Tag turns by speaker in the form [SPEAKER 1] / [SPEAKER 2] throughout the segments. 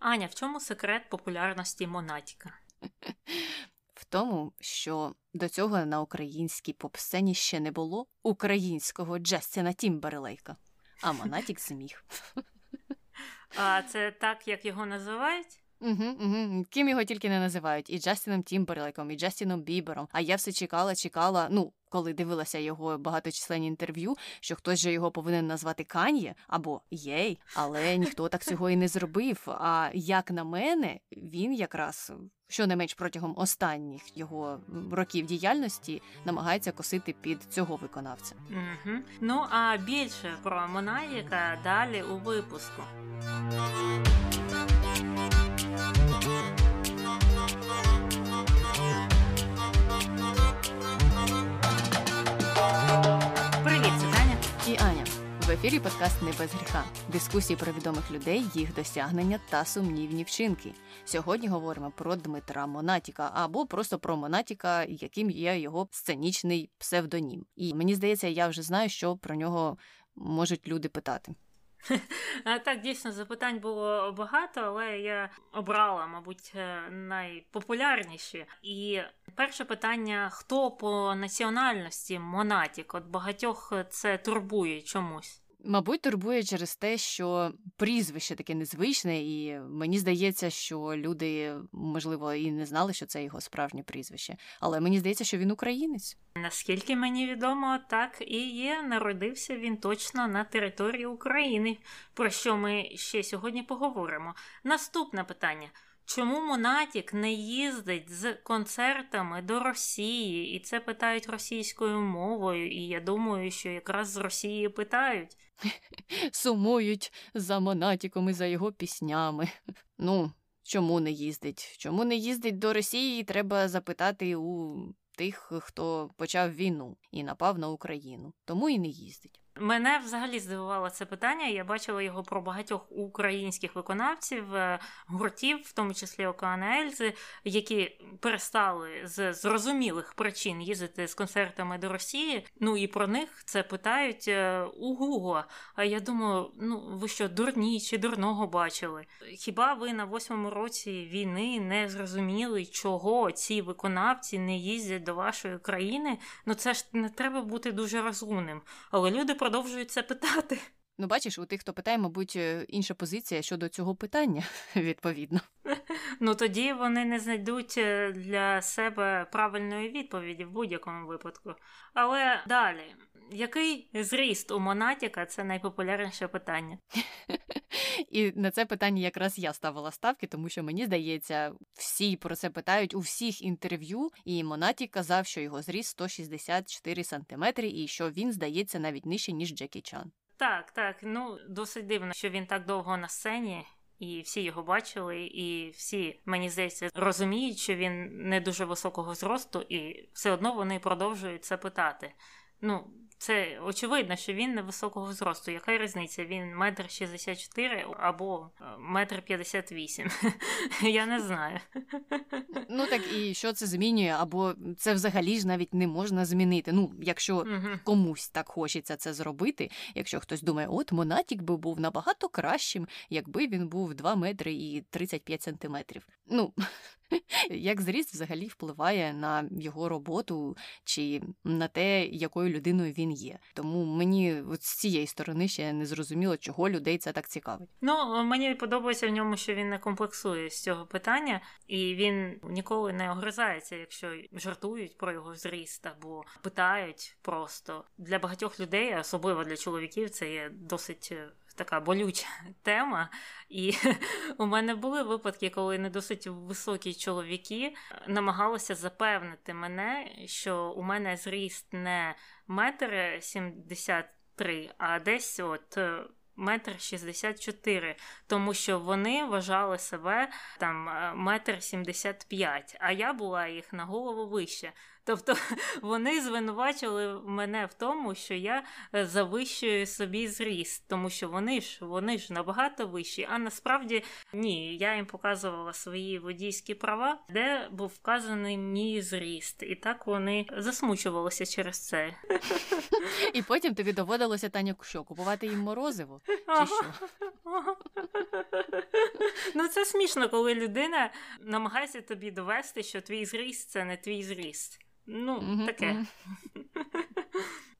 [SPEAKER 1] Аня, в чому секрет популярності Монатіка?
[SPEAKER 2] В тому, що до цього на українській поп-сцені ще не було українського Джастіна Тімберлейка, а Монатік зміг.
[SPEAKER 1] А це так, як його називають?
[SPEAKER 2] Угу, угу. Ким його тільки не називають, і Джастіном Тімберлейком, і Джастіном Бібером. А я все чекала, чекала. Ну, коли дивилася його багаточисленні інтерв'ю, що хтось же його повинен назвати Кан'є або Єй, але ніхто так цього і не зробив. А як на мене, він якраз що не менш протягом останніх його років діяльності намагається косити під цього виконавця.
[SPEAKER 1] Угу. Ну а більше про Монаїка далі у випуску.
[SPEAKER 2] Ефірі подкаст не без гріха. Дискусії про відомих людей, їх досягнення та сумнівні вчинки. Сьогодні говоримо про Дмитра Монатіка або просто про Монатіка, яким є його сценічний псевдонім. І мені здається, я вже знаю, що про нього можуть люди питати.
[SPEAKER 1] Так, дійсно, запитань було багато, але я обрала, мабуть, е, найпопулярніші. І перше питання: хто по національності Монатік? От багатьох це турбує чомусь.
[SPEAKER 2] Мабуть, турбує через те, що прізвище таке незвичне, і мені здається, що люди, можливо, і не знали, що це його справжнє прізвище. Але мені здається, що він українець.
[SPEAKER 1] Наскільки мені відомо, так і є. Народився він точно на території України, про що ми ще сьогодні поговоримо. Наступне питання. Чому Монатік не їздить з концертами до Росії? І це питають російською мовою, і я думаю, що якраз з Росії питають.
[SPEAKER 2] Сумують за Монатіком і за його піснями. Ну, чому не їздить? Чому не їздить до Росії? Треба запитати у тих, хто почав війну і напав на Україну. Тому і не їздить.
[SPEAKER 1] Мене взагалі здивувало це питання. Я бачила його про багатьох українських виконавців, е, гуртів, в тому числі Океана Ельзи, які перестали з зрозумілих причин їздити з концертами до Росії. Ну і про них це питають е, у Гуго. А я думаю, ну ви що, дурні чи дурного бачили? Хіба ви на восьмому році війни не зрозуміли, чого ці виконавці не їздять до вашої країни? Ну це ж не треба бути дуже розумним. Але люди продовжують це питати.
[SPEAKER 2] Ну, бачиш, у тих, хто питає, мабуть, е, інша позиція щодо цього питання, відповідно.
[SPEAKER 1] Ну тоді вони не знайдуть е, для себе правильної відповіді в будь-якому випадку. Але далі, який зріст у Монатіка це найпопулярніше питання?
[SPEAKER 2] І на це питання якраз я ставила ставки, тому що мені здається, всі про це питають у всіх інтерв'ю. І Монатік казав, що його зріст 164 сантиметри, і що він здається навіть нижче ніж Джекі Чан.
[SPEAKER 1] Так, так, ну досить дивно, що він так довго на сцені. І всі його бачили, і всі, мені здається, розуміють, що він не дуже високого зросту, і все одно вони продовжують це питати. Ну, це очевидно, що він невисокого зросту. Яка різниця? Він метр шістдесят чотири або е, метр п'ятдесят вісім. Я не знаю.
[SPEAKER 2] Ну так і що це змінює? Або це взагалі ж навіть не можна змінити. Ну, якщо угу. комусь так хочеться це зробити, якщо хтось думає, от Монатік би був набагато кращим, якби він був 2 метри і 35 сантиметрів. Ну. Як зріст взагалі впливає на його роботу чи на те, якою людиною він є. Тому мені от з цієї сторони ще не зрозуміло, чого людей це так цікавить.
[SPEAKER 1] Ну мені подобається в ньому, що він не комплексує з цього питання, і він ніколи не огризається, якщо жартують про його зріст або питають просто для багатьох людей, особливо для чоловіків, це є досить така болюча тема. І у мене були випадки, коли не досить високі чоловіки намагалися запевнити мене, що у мене зріст не метр сімдесят три, а десь от. Е, метр шістдесят чотири, тому що вони вважали себе там е, метр сімдесят п'ять, а я була їх на голову вище. Тобто вони звинувачили мене в тому, що я е, завищую собі зріст, тому що вони ж вони ж набагато вищі. А насправді ні, я їм показувала свої водійські права, де був вказаний мій зріст, і так вони засмучувалися через це.
[SPEAKER 2] І потім тобі доводилося Таню що, купувати їм морозиво? Чи що?
[SPEAKER 1] Ну це смішно, коли людина намагається тобі довести, що твій зріст це не твій зріст. Ну, таке.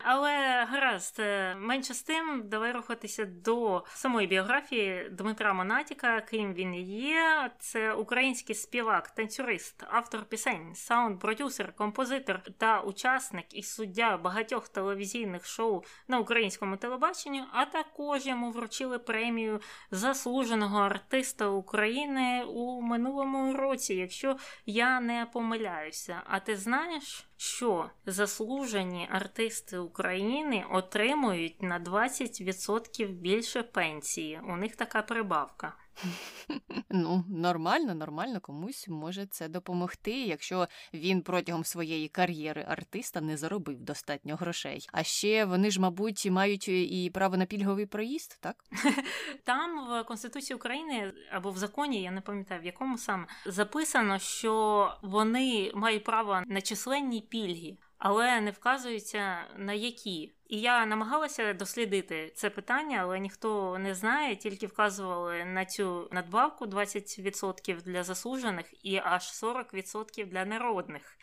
[SPEAKER 1] Але гаразд, е, менше з тим, давай рухатися до самої біографії Дмитра Монатіка, ким він є. Це український співак, танцюрист, автор пісень, саунд-продюсер, композитор та учасник і суддя багатьох телевізійних шоу на українському телебаченні, а також йому вручили премію заслуженого артиста України у минулому році, якщо я не помиляюся. А ти знаєш? Що заслужені артисти України отримують на 20% більше пенсії. У них така прибавка.
[SPEAKER 2] Ну, нормально, нормально, комусь може це допомогти, якщо він протягом своєї кар'єри артиста не заробив достатньо грошей. А ще вони ж, мабуть, мають і право на пільговий проїзд, так?
[SPEAKER 1] Там в Конституції України або в законі, я не пам'ятаю, в якому саме записано, що вони мають право на численні пільги але не вказується на які. І я намагалася дослідити це питання, але ніхто не знає, тільки вказували на цю надбавку 20% для заслужених і аж 40% для народних.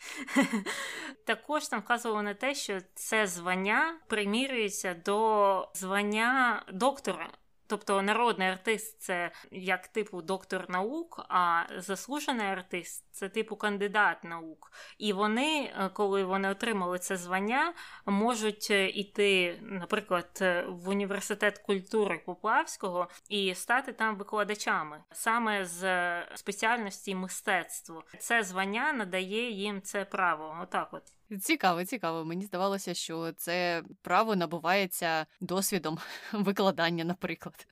[SPEAKER 1] Також там вказували на те, що це звання примірюється до звання доктора. Тобто народний артист це як типу доктор наук, а заслужений артист це типу кандидат наук. І вони, е, коли вони отримали це звання, можуть іти, е, наприклад, е, в університет культури Поплавського і стати там викладачами саме з спеціальності мистецтво. Це звання надає їм це право. Отак, от.
[SPEAKER 2] Цікаво, цікаво. Мені здавалося, що це право набувається досвідом викладання, наприклад.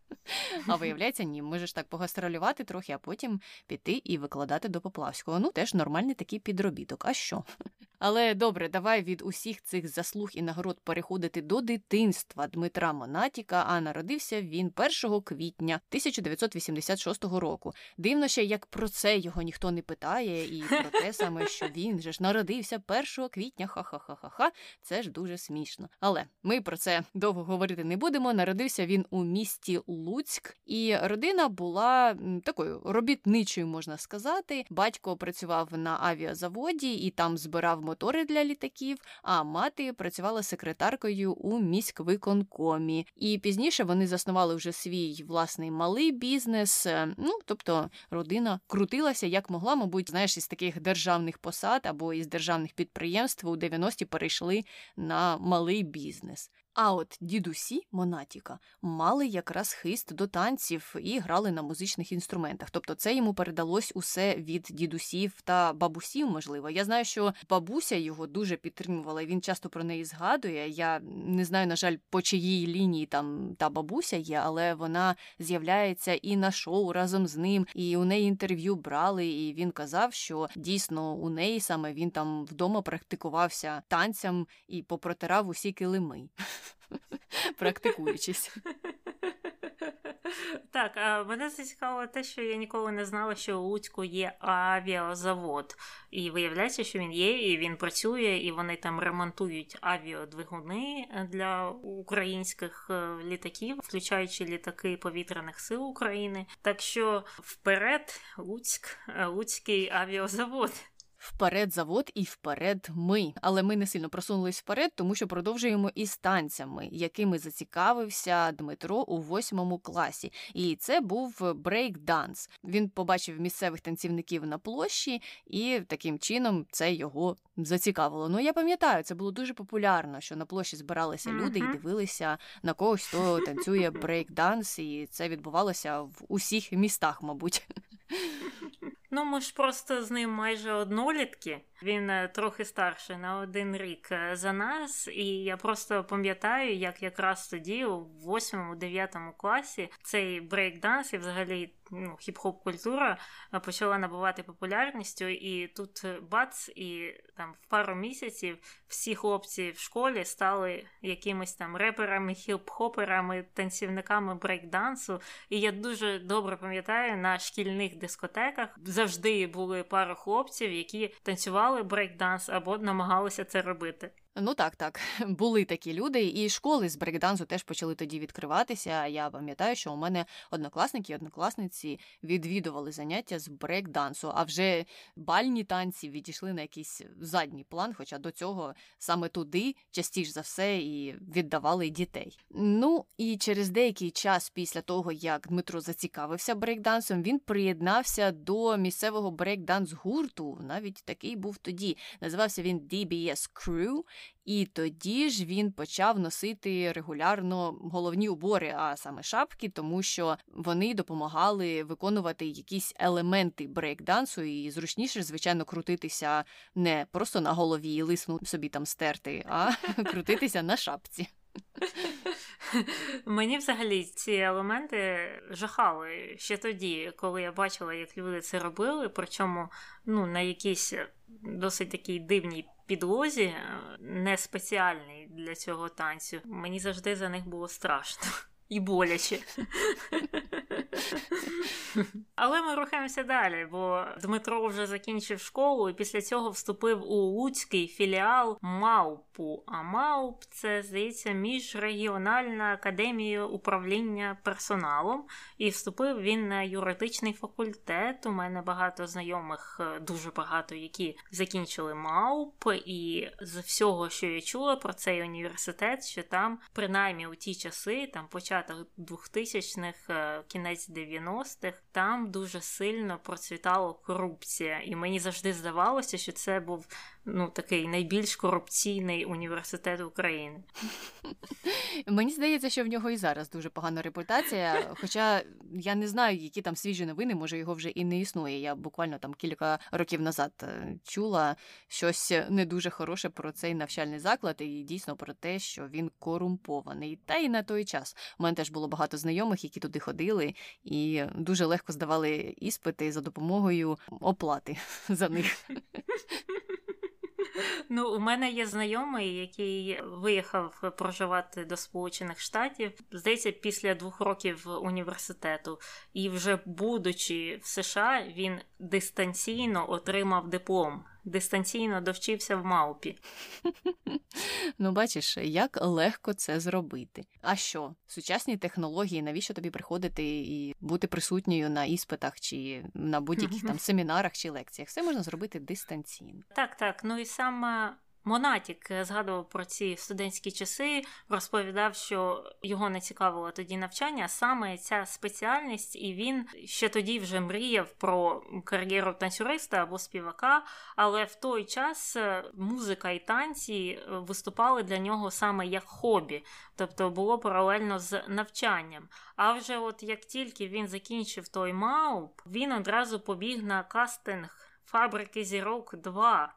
[SPEAKER 2] А виявляється, ні, можеш так погастролювати трохи, а потім піти і викладати до Поплавського. Ну, теж нормальний такий підробіток. А що? Але добре, давай від усіх цих заслуг і нагород переходити до дитинства Дмитра Монатіка. А народився він 1 квітня 1986 року. Дивно ще, як про це його ніхто не питає, і про те саме, що він же ж народився 1 квітня. Ха-ха-ха-ха-ха. Це ж дуже смішно. Але ми про це довго говорити не будемо. Народився він у місті Луцьк, і родина була такою робітничою, можна сказати. Батько працював на авіазаводі і там збирав мотори для літаків, а мати працювала секретаркою у міськвиконкомі. І пізніше вони заснували вже свій власний малий бізнес. Е, ну тобто родина крутилася як могла, мабуть, знаєш, із таких державних посад або із державних підприємств у 90-ті перейшли на малий бізнес. А от дідусі Монатіка мали якраз хист до танців і грали на музичних інструментах. Тобто це йому передалось усе від дідусів та бабусів, можливо. Я знаю, що бабуся його дуже підтримувала, він часто про неї згадує. Я не знаю, на жаль, по чиїй лінії там та бабуся є, але вона з'являється і на шоу разом з ним, і у неї інтерв'ю брали, і він казав, що дійсно у неї саме він там вдома практикувався танцям і попротирав усі килими. практикуючись.
[SPEAKER 1] Так, мене зацікавило те, що я ніколи не знала, що у Луцьку є авіазавод. І виявляється, що він є, і він працює, і вони там ремонтують авіадвигуни для українських е, літаків, включаючи літаки повітряних сил України. Так що вперед, Луцьк, е, Луцький авіазавод.
[SPEAKER 2] Вперед завод і вперед ми. Але ми не сильно просунулись вперед, тому що продовжуємо із танцями, якими зацікавився Дмитро у восьмому класі. І це був брейк-данс. Він побачив місцевих танцівників на площі, і таким чином це його зацікавило. Ну я пам'ятаю, це було дуже популярно, що на площі збиралися люди і дивилися на когось, хто танцює брейк-данс, і це відбувалося в усіх містах, мабуть.
[SPEAKER 1] Ну, ми ж просто з ним майже однолітки. Він е, трохи старший на один рік е, за нас, і я просто пам'ятаю, як якраз тоді, у 8-9 класі, цей брейк-данс і взагалі ну, хіп-хоп культура е, почала набувати популярністю, і тут бац, і там в пару місяців всі хлопці в школі стали якимись там реперами, хіп-хоперами, танцівниками брейк-дансу. І я дуже добре пам'ятаю, на шкільних дискотеках завжди були пару хлопців, які танцювали брейк-данс або намагалися це робити.
[SPEAKER 2] Ну так, так, були такі люди, і школи з брейкдансу теж почали тоді відкриватися. Я пам'ятаю, що у мене однокласники і однокласниці відвідували заняття з брейкдансу, а вже бальні танці відійшли на якийсь задній план, хоча до цього саме туди частіше за все і віддавали дітей. Ну і через деякий час після того, як Дмитро зацікавився брейкдансом, він приєднався до місцевого брейкданс гурту. Навіть такий був тоді. Називався він DBS Crew. І тоді ж він почав носити регулярно головні убори, а саме шапки, тому що вони допомагали виконувати якісь елементи брейкдансу, і зручніше, звичайно, крутитися не просто на голові і лисну собі там стерти, а крутитися на шапці.
[SPEAKER 1] Мені взагалі ці елементи жахали ще тоді, коли я бачила, як люди це робили, причому ну, на якійсь досить такій дивній підлозі, не спеціальний для цього танцю. Мені завжди за них було страшно і боляче. Але ми рухаємося далі, бо Дмитро вже закінчив школу і після цього вступив у Луцький філіал МАУПу. А МАУП це, здається, міжрегіональна академія управління персоналом. І вступив він на юридичний факультет. У мене багато знайомих, е, дуже багато, які закінчили МАУП. І з всього, що я чула про цей університет, що там, принаймні у ті часи, там початок 2000-х, е, кінець 90-х, там дуже сильно процвітала корупція, і мені завжди здавалося, що це був ну такий найбільш корупційний університет України.
[SPEAKER 2] Мені здається, що в нього і зараз дуже погана репутація. Хоча я не знаю, які там свіжі новини, може його вже і не існує. Я буквально там кілька років назад е, чула щось не дуже хороше про цей навчальний заклад, і дійсно про те, що він корумпований. Та й на той час у мене теж було багато знайомих, які туди ходили, і дуже легко здавали іспити за допомогою оплати за них.
[SPEAKER 1] Ну, у мене є знайомий, який виїхав проживати до Сполучених Штатів, здається, після двох років університету, і вже будучи в США, він дистанційно отримав диплом дистанційно довчився в маупі.
[SPEAKER 2] Ну, бачиш, як легко це зробити. А що? Сучасні технології, навіщо тобі приходити і бути присутньою на іспитах чи на будь-яких там семінарах чи лекціях? Все можна зробити дистанційно.
[SPEAKER 1] Так, так. Ну і саме Монатік е, згадував про ці студентські часи, розповідав, що його не цікавило тоді навчання, саме ця спеціальність, і він ще тоді вже мріяв про кар'єру танцюриста або співака. Але в той час е, музика і танці е, виступали для нього саме як хобі, тобто було паралельно з навчанням. А вже от як тільки він закінчив той мауп, він одразу побіг на кастинг фабрики Зірок 2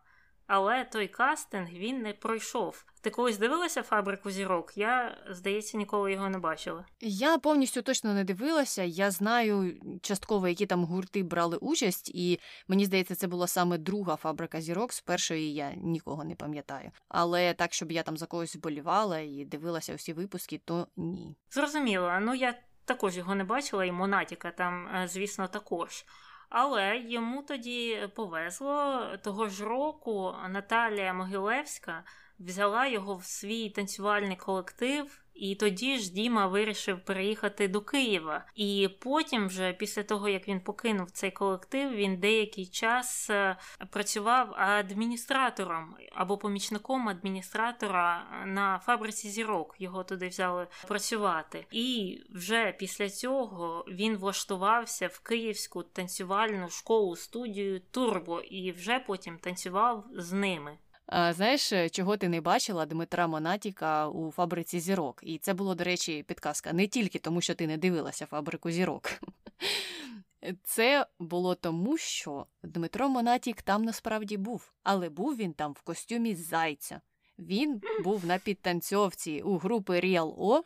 [SPEAKER 1] але той кастинг він не пройшов. Ти колись дивилася фабрику зірок? Я, здається, ніколи його не бачила.
[SPEAKER 2] Я повністю точно не дивилася. Я знаю частково, які там гурти брали участь, і мені здається, це була саме друга фабрика зірок. З першої я нікого не пам'ятаю. Але так, щоб я там за когось вболівала і дивилася усі випуски, то ні.
[SPEAKER 1] Зрозуміло. Ну я також його не бачила, і Монатіка там, е, звісно, також. Але йому тоді повезло. Того ж року Наталія Могилевська взяла його в свій танцювальний колектив, і тоді ж Діма вирішив переїхати до Києва. І потім, вже після того як він покинув цей колектив, він деякий час е, працював адміністратором або помічником адміністратора на фабриці зірок. Його туди взяли працювати. І вже після цього він влаштувався в київську танцювальну школу студію Турбо і вже потім танцював з ними.
[SPEAKER 2] Знаєш, е, чого ти не бачила Дмитра Монатіка у фабриці зірок? І це було, до речі, підказка не тільки тому, що ти не дивилася фабрику зірок. Це було тому, що Дмитро Монатік там насправді був, але був він там в костюмі зайця. Він був на підтанцьовці у групи Real O,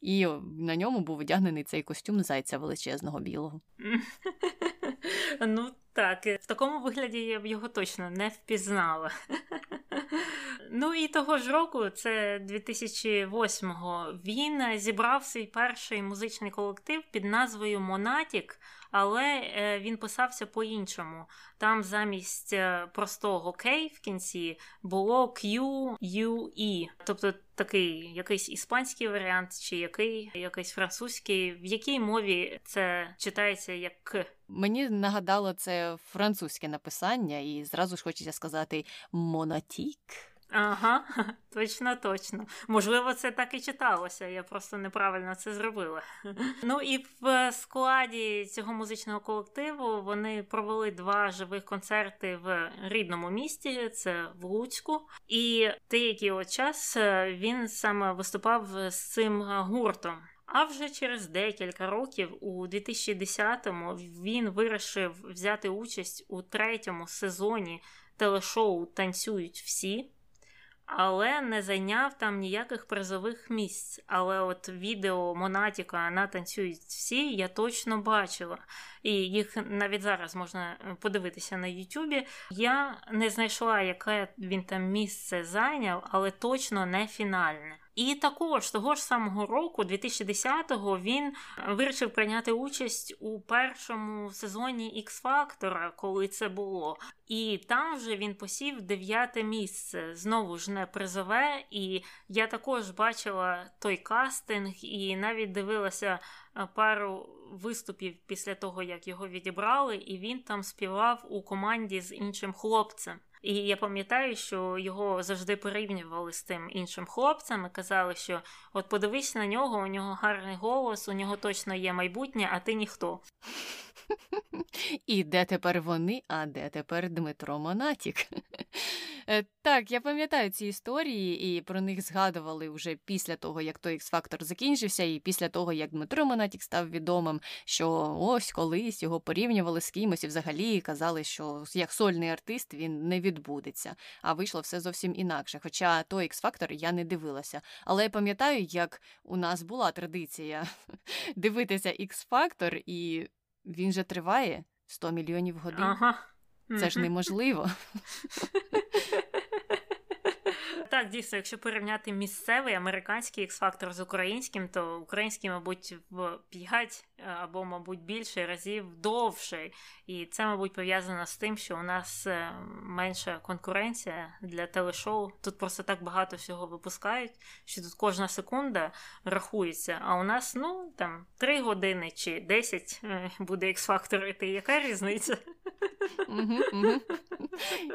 [SPEAKER 2] і на ньому був одягнений цей костюм зайця величезного білого.
[SPEAKER 1] Ну так, в такому вигляді я б його точно не впізнала. Ну і того ж року, це 2008-го, він зібрав свій перший музичний колектив під назвою Монатік, але е, він писався по-іншому. Там замість е, простого K в кінці було QUE, тобто такий якийсь іспанський варіант, чи який якийсь французький. В якій мові це читається як К?
[SPEAKER 2] Мені нагадало це французьке написання, і зразу ж хочеться сказати монатік.
[SPEAKER 1] Ага, точно, точно. Можливо, це так і читалося. Я просто неправильно це зробила. Ну і в складі цього музичного колективу вони провели два живих концерти в рідному місті, це в Луцьку. І деякий час е, він саме виступав з цим гуртом. А вже через декілька років, у 2010-му, він вирішив взяти участь у третьому сезоні телешоу Танцюють всі але не зайняв там ніяких призових місць. Але от відео Монатіка на танцюють всі, я точно бачила. І їх навіть зараз можна подивитися на Ютубі. Я не знайшла, яке він там місце зайняв, але точно не фінальне. І також того ж самого року, 2010-го, він вирішив прийняти участь у першому сезоні X-Factor, коли це було. І там вже він посів дев'яте місце. Знову ж не призове. І я також бачила той кастинг і навіть дивилася е, пару виступів після того, як його відібрали, і він там співав у команді з іншим хлопцем. І я пам'ятаю, що його завжди порівнювали з тим іншим хлопцем і казали, що от подивись на нього, у нього гарний голос, у нього точно є майбутнє, а ти ніхто.
[SPEAKER 2] І де тепер вони, а де тепер Дмитро Монатік? Е, так, я пам'ятаю ці історії, і про них згадували вже після того, як той X-Factor закінчився, і після того, як Дмитро Монатік став відомим, що ось колись його порівнювали з кимось і взагалі казали, що як сольний артист він не відбудеться. А вийшло все зовсім інакше. Хоча той X-Factor я не дивилася. Але я пам'ятаю, як у нас була традиція дивитися X-Factor, і він же триває 100 мільйонів годин.
[SPEAKER 1] Ага.
[SPEAKER 2] Це ж неможливо.
[SPEAKER 1] Так, дійсно, якщо порівняти місцевий американський X-Factor з українським, то український, мабуть, в 5 е, або, мабуть, більше разів довше. І це, мабуть, пов'язано з тим, що у нас е, менша конкуренція для телешоу. Тут просто так багато всього випускають, що тут кожна секунда рахується. А у нас, ну, там 3 години чи 10 е, буде X-Factor іти. Яка різниця?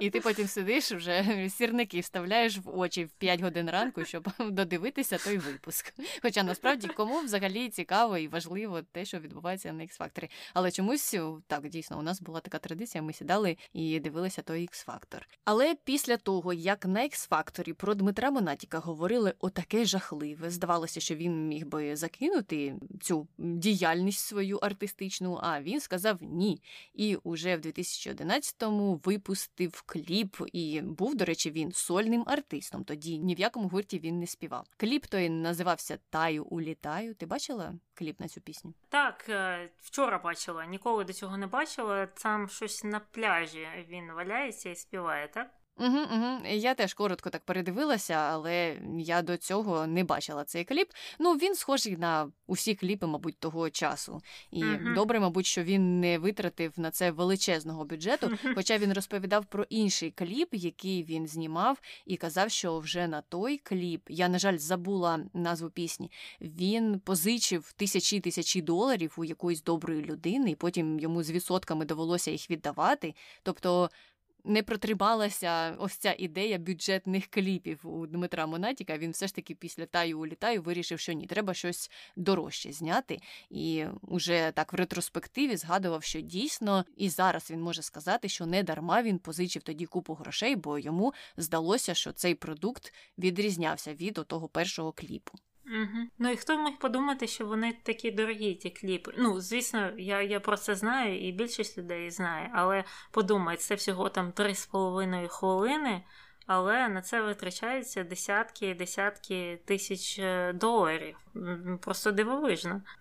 [SPEAKER 2] І ти потім сидиш, вже сірники вставляєш в очі в 5 годин ранку, щоб додивитися той випуск. Хоча насправді кому взагалі цікаво і важливо те, що відбувається на X-Factor. Але чомусь так дійсно у нас була така традиція. Ми сідали і дивилися той X-Factor. Але після того, як на X-Factor про Дмитра Монатіка говорили отаке жахливе, здавалося, що він міг би закинути цю діяльність свою артистичну. А він сказав ні. І уже в 2011-му випустив кліп, і був, до речі, він сольним артистом. Тоді ні в якому гурті він не співав. Кліп той називався Таю улітаю. Ти бачила кліп на цю пісню?
[SPEAKER 1] Так, е, вчора бачила, ніколи до цього не бачила. Там щось на пляжі він валяється і співає, так?
[SPEAKER 2] Угу, угу. Я теж коротко так передивилася, але я до цього не бачила цей кліп. Ну він схожий на усі кліпи, мабуть, того часу. І угу. добре, мабуть, що він не витратив на це величезного бюджету. Хоча він розповідав про інший кліп, який він знімав, і казав, що вже на той кліп я, на жаль, забула назву пісні. Він позичив тисячі тисячі доларів у якоїсь доброї людини, і потім йому з відсотками довелося їх віддавати. Тобто не протрималася ось ця ідея бюджетних кліпів у Дмитра Монатіка. Він все ж таки після таю улітаю вирішив, що ні, треба щось дорожче зняти. І уже так в ретроспективі згадував, що дійсно і зараз він може сказати, що не дарма він позичив тоді купу грошей, бо йому здалося, що цей продукт відрізнявся від того першого кліпу.
[SPEAKER 1] Угу. Ну і хто міг подумати, що вони такі дорогі, ті кліпи? Ну, звісно, я я про це знаю, і більшість людей знає, але подумай, це всього там 3,5 хвилини, але на це витрачаються десятки десятки тисяч е, доларів. Просто дивовижно.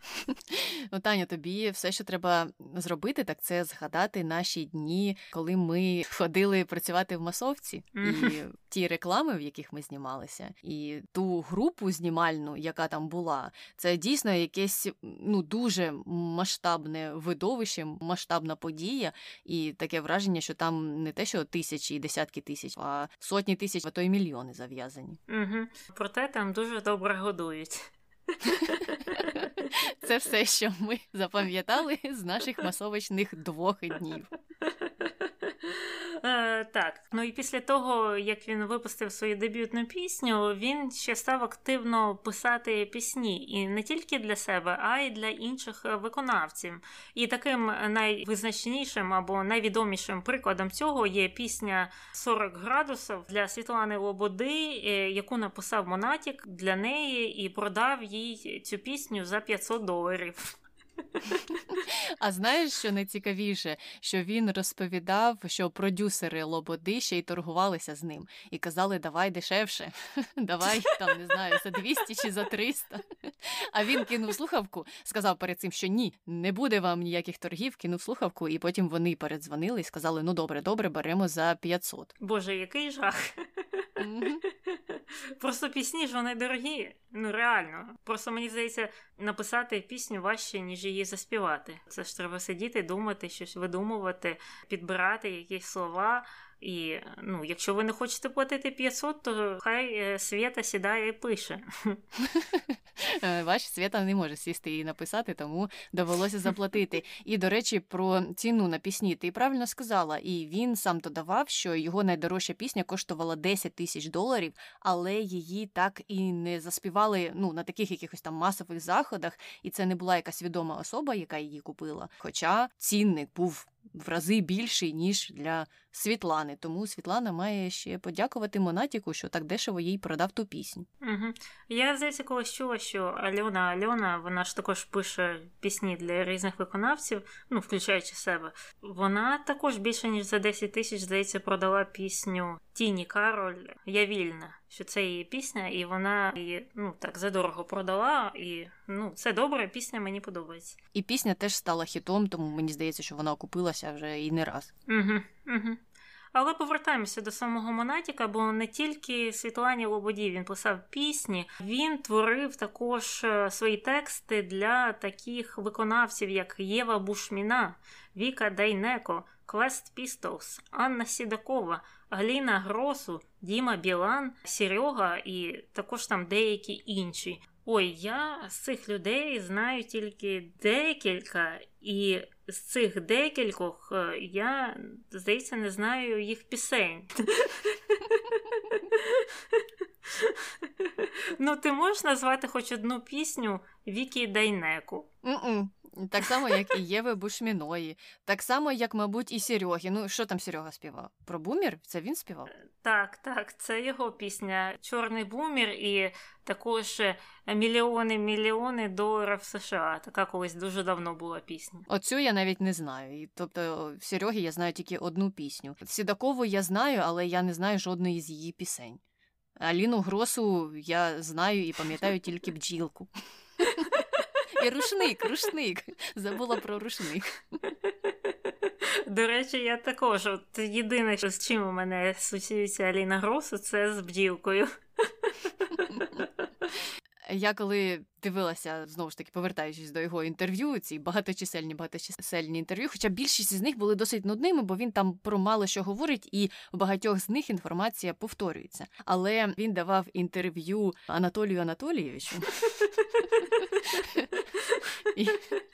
[SPEAKER 2] Ну, Таня, тобі все, що треба зробити, так це згадати наші дні, коли ми ходили працювати в масовці, і ті реклами, в яких ми знімалися, і ту групу знімальну, яка там була, це дійсно якесь ну дуже масштабне видовище, масштабна подія, і таке враження, що там не те, що тисячі і десятки тисяч, а сотні тисяч, а то й мільйони зав'язані.
[SPEAKER 1] Угу. Проте там дуже добре годують.
[SPEAKER 2] Це все, що ми запам'ятали з наших масовочних двох днів.
[SPEAKER 1] Е, Так, ну і після того, як він випустив свою дебютну пісню, він ще став активно писати пісні і не тільки для себе, а й для інших виконавців. І таким найвизначнішим або найвідомішим прикладом цього є пісня «40 градусів для Світлани Лободи, е, яку написав Монатік для неї і продав їй цю пісню за 500 доларів.
[SPEAKER 2] А знаєш, що найцікавіше, що він розповідав, що продюсери Лободи ще й торгувалися з ним і казали, давай дешевше, давай там не знаю, за 200 чи за 300. А він кинув слухавку, сказав перед цим, що ні, не буде вам ніяких торгів, кинув слухавку, і потім вони передзвонили і сказали: ну добре, добре, беремо за 500.
[SPEAKER 1] Боже, який жах. Просто пісні ж вони дорогі. Ну реально. Просто мені здається, написати пісню важче, ніж її заспівати. Це ж треба сидіти, думати, щось видумувати, підбирати якісь слова. І ну, якщо ви не хочете платити 500, то хай е, Свята сідає і пише.
[SPEAKER 2] Ваш е, Свята не може сісти і написати, тому довелося заплатити. І, до речі, про ціну на пісні ти правильно сказала, і він сам додавав, що його найдорожча пісня коштувала 10 тисяч доларів, але її так і не заспівали ну, на таких якихось там масових заходах, і це не була якась відома особа, яка її купила. Хоча цінник був в рази більший, ніж для Світлани. Тому Світлана має ще подякувати Монатіку, що так дешево їй продав ту пісню.
[SPEAKER 1] Угу. Я здається, когось чула, що Альона Альона, вона ж також пише пісні для різних виконавців, ну, включаючи себе. Вона також більше ніж за 10 тисяч, здається, продала пісню Тіні Кароль Я вільна. Що це її пісня, і вона її ну так задорого продала, і ну це добре. Пісня мені подобається.
[SPEAKER 2] І пісня теж стала хітом, тому мені здається, що вона окупилася вже і не раз.
[SPEAKER 1] Угу, угу. Але повертаємося до самого Монатіка, бо не тільки Світлані Лободі він писав пісні, він творив також е, свої тексти для таких виконавців, як Єва Бушміна, Віка Дайнеко, Квест Пістолс, Анна Сідакова, Гліна Гросу, Діма Білан, Серега і також там деякі інші. Ой, я з цих людей знаю тільки декілька, і з цих декількох е, я, здається, не знаю їх пісень. Ну, ти можеш назвати хоч одну пісню Вікі Дайнеку?
[SPEAKER 2] Так само, як і Єви Бушміної, так само, як, мабуть, і Серьоги. Ну, що там Серега співав? Про бумір? Це він співав? Е,
[SPEAKER 1] так, так, це його пісня Чорний бумір і також мільйони мільйони доларів США. Така колись дуже давно була пісня.
[SPEAKER 2] Оцю я навіть не знаю. І, Тобто, в Серьоги я знаю тільки одну пісню. Сідакову я знаю, але я не знаю жодної з її пісень. Аліну Гросу я знаю і пам'ятаю тільки бджілку. І рушник, рушник. Забула про рушник.
[SPEAKER 1] До речі, я також. От Єдине, з чим у мене асоціюється Аліна Гросу, це з бджілкою.
[SPEAKER 2] Я коли дивилася, знову ж таки, повертаючись до його інтерв'ю, ці багаточисельні багаточисельні інтерв'ю, хоча більшість з них були досить нудними, бо він там про мало що говорить, і в багатьох з них інформація повторюється. Але він давав інтерв'ю Анатолію Анатолійовичу. І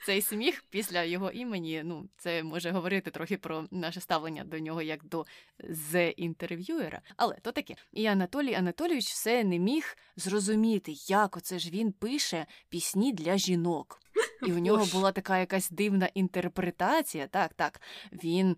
[SPEAKER 2] цей сміх після його імені, ну, це може говорити трохи про наше ставлення до нього як до з інтерв'юера. Але то таке. І Анатолій Анатолійович все не міг зрозуміти, як оце ж він пише пісні для жінок. І у нього була така якась дивна інтерпретація. Так, так. Він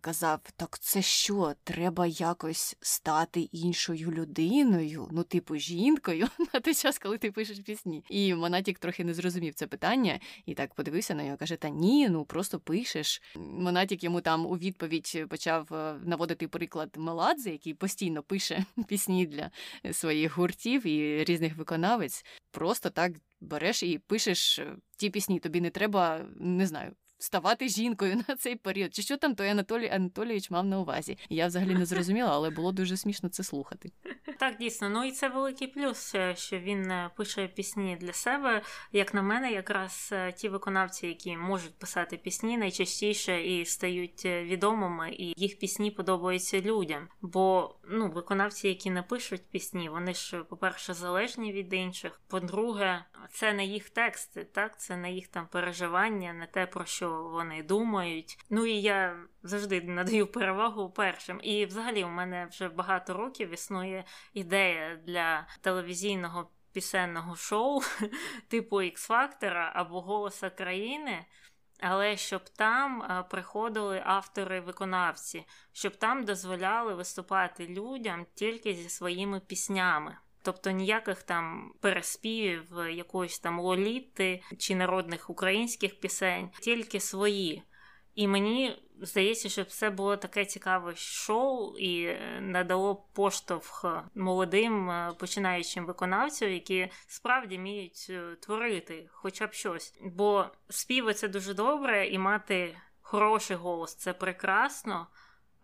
[SPEAKER 2] казав: так це що, треба якось стати іншою людиною, ну, типу, жінкою на той час, коли ти пишеш пісні. І Монатік трохи не зрозумів це питання і так подивився на нього, каже: Та ні, ну просто пишеш. Монатік йому там у відповідь почав е, наводити приклад Меладзе, який постійно пише пісні для своїх гуртів і різних виконавець. Просто так береш і пишеш е, ті пісні. Тобі не треба, не знаю, ставати жінкою на цей період. Чи що там той Анатолій Анатолійович мав на увазі? Я взагалі не зрозуміла, але було дуже смішно це слухати.
[SPEAKER 1] Так, дійсно, ну і це великий плюс, е, що він е, пише пісні для себе. Як на мене, якраз е, ті виконавці, які можуть писати пісні, найчастіше і стають відомими, і їх пісні подобаються людям. Бо ну, виконавці, які не пишуть пісні, вони ж, по-перше, залежні від інших. По-друге, це не їх тексти, так, це не їх там переживання, не те, про що вони думають. Ну і я завжди надаю перевагу першим. І взагалі у мене вже багато років існує ідея для телевізійного пісенного шоу, типу X-Factor або Голоса країни. Але щоб там е, приходили автори-виконавці, щоб там дозволяли виступати людям тільки зі своїми піснями. Тобто ніяких там переспівів, якоїсь там лоліти чи народних українських пісень, тільки свої. І мені здається, що це було таке цікаве шоу і надало поштовх молодим е, починаючим виконавцям, які справді вміють е, творити хоча б щось. Бо співи це дуже добре, і мати хороший голос це прекрасно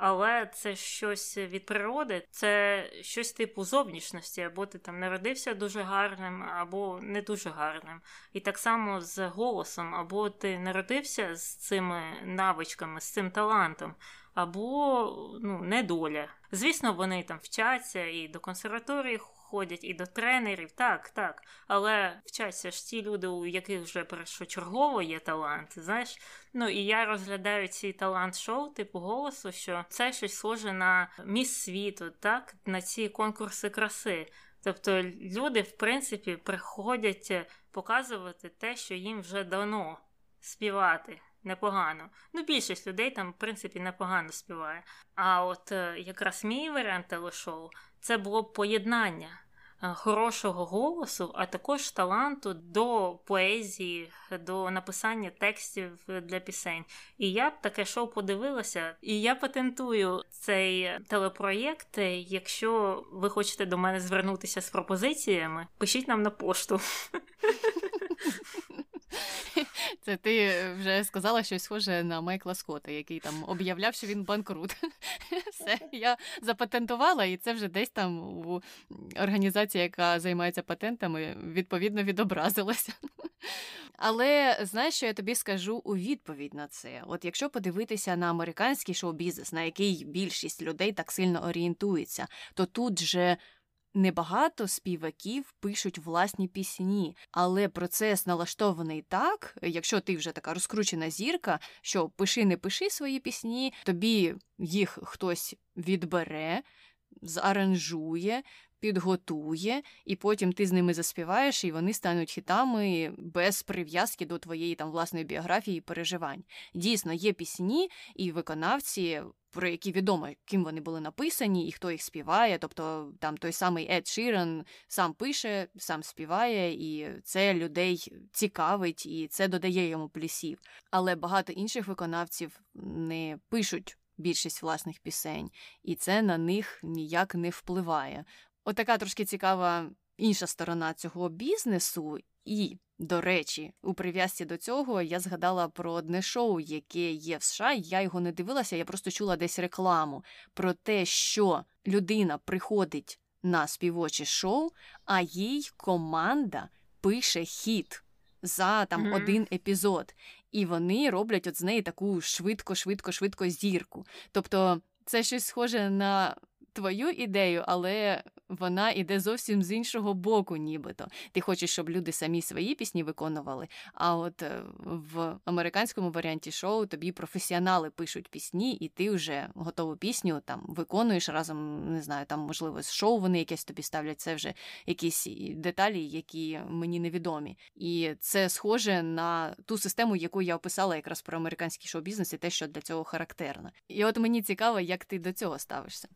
[SPEAKER 1] але це щось від природи, це щось типу зовнішності, або ти там народився дуже гарним, або не дуже гарним. І так само з голосом, або ти народився з цими навичками, з цим талантом, або ну, недоля. Звісно, вони там вчаться і до консерваторії ходять і до тренерів, так, так. Але вчаться ж ті люди, у яких вже першочергово є талант, знаєш. Ну і я розглядаю ці талант-шоу, типу голосу, що це щось схоже на міс світу, так, на ці конкурси краси. Тобто люди, в принципі, приходять показувати те, що їм вже дано співати непогано. Ну, більшість людей там, в принципі, непогано співає. А от е, якраз мій варіант телешоу це було поєднання е, хорошого голосу, а також таланту до поезії, до написання текстів для пісень. І я б таке шоу подивилася, і я патентую цей телепроєкт. Якщо ви хочете до мене звернутися з пропозиціями, пишіть нам на пошту.
[SPEAKER 2] Це ти вже сказала щось схоже на Майкла Скотта, який там об'являв, що він банкрут. Все, я запатентувала, і це вже десь там у організації, яка займається патентами, відповідно відобразилося. Але знаєш, що я тобі скажу у відповідь на це? От якщо подивитися на американський шоу-бізнес, на який більшість людей так сильно орієнтується, то тут же Небагато співаків пишуть власні пісні, але процес налаштований так, якщо ти вже така розкручена зірка, що пиши, не пиши свої пісні, тобі їх хтось відбере, зааранжує, підготує, і потім ти з ними заспіваєш, і вони стануть хітами без прив'язки до твоєї там власної біографії і переживань. Дійсно, є пісні і виконавці. Про які відомо, ким вони були написані і хто їх співає. Тобто там той самий Ед Шірен сам пише, сам співає, і це людей цікавить, і це додає йому плюсів. Але багато інших виконавців не пишуть більшість власних пісень, і це на них ніяк не впливає. Отака трошки цікава інша сторона цього бізнесу. І, до речі, у прив'язці до цього я згадала про одне шоу, яке є в США. Я його не дивилася, я просто чула десь рекламу про те, що людина приходить на співоче шоу, а їй команда пише хіт за там mm-hmm. один епізод. І вони роблять от з неї таку швидко-швидко-швидко зірку. Тобто це щось схоже на твою ідею, але вона іде зовсім з іншого боку, нібито. Ти хочеш, щоб люди самі свої пісні виконували. А от е, в американському варіанті шоу тобі професіонали пишуть пісні, і ти вже готову пісню там виконуєш разом, не знаю, там, можливо, з шоу вони якесь тобі ставлять. Це вже якісь деталі, які мені невідомі. І це схоже на ту систему, яку я описала якраз про американський шоу-бізнес і те, що для цього характерно. І от мені цікаво, як ти до цього ставишся.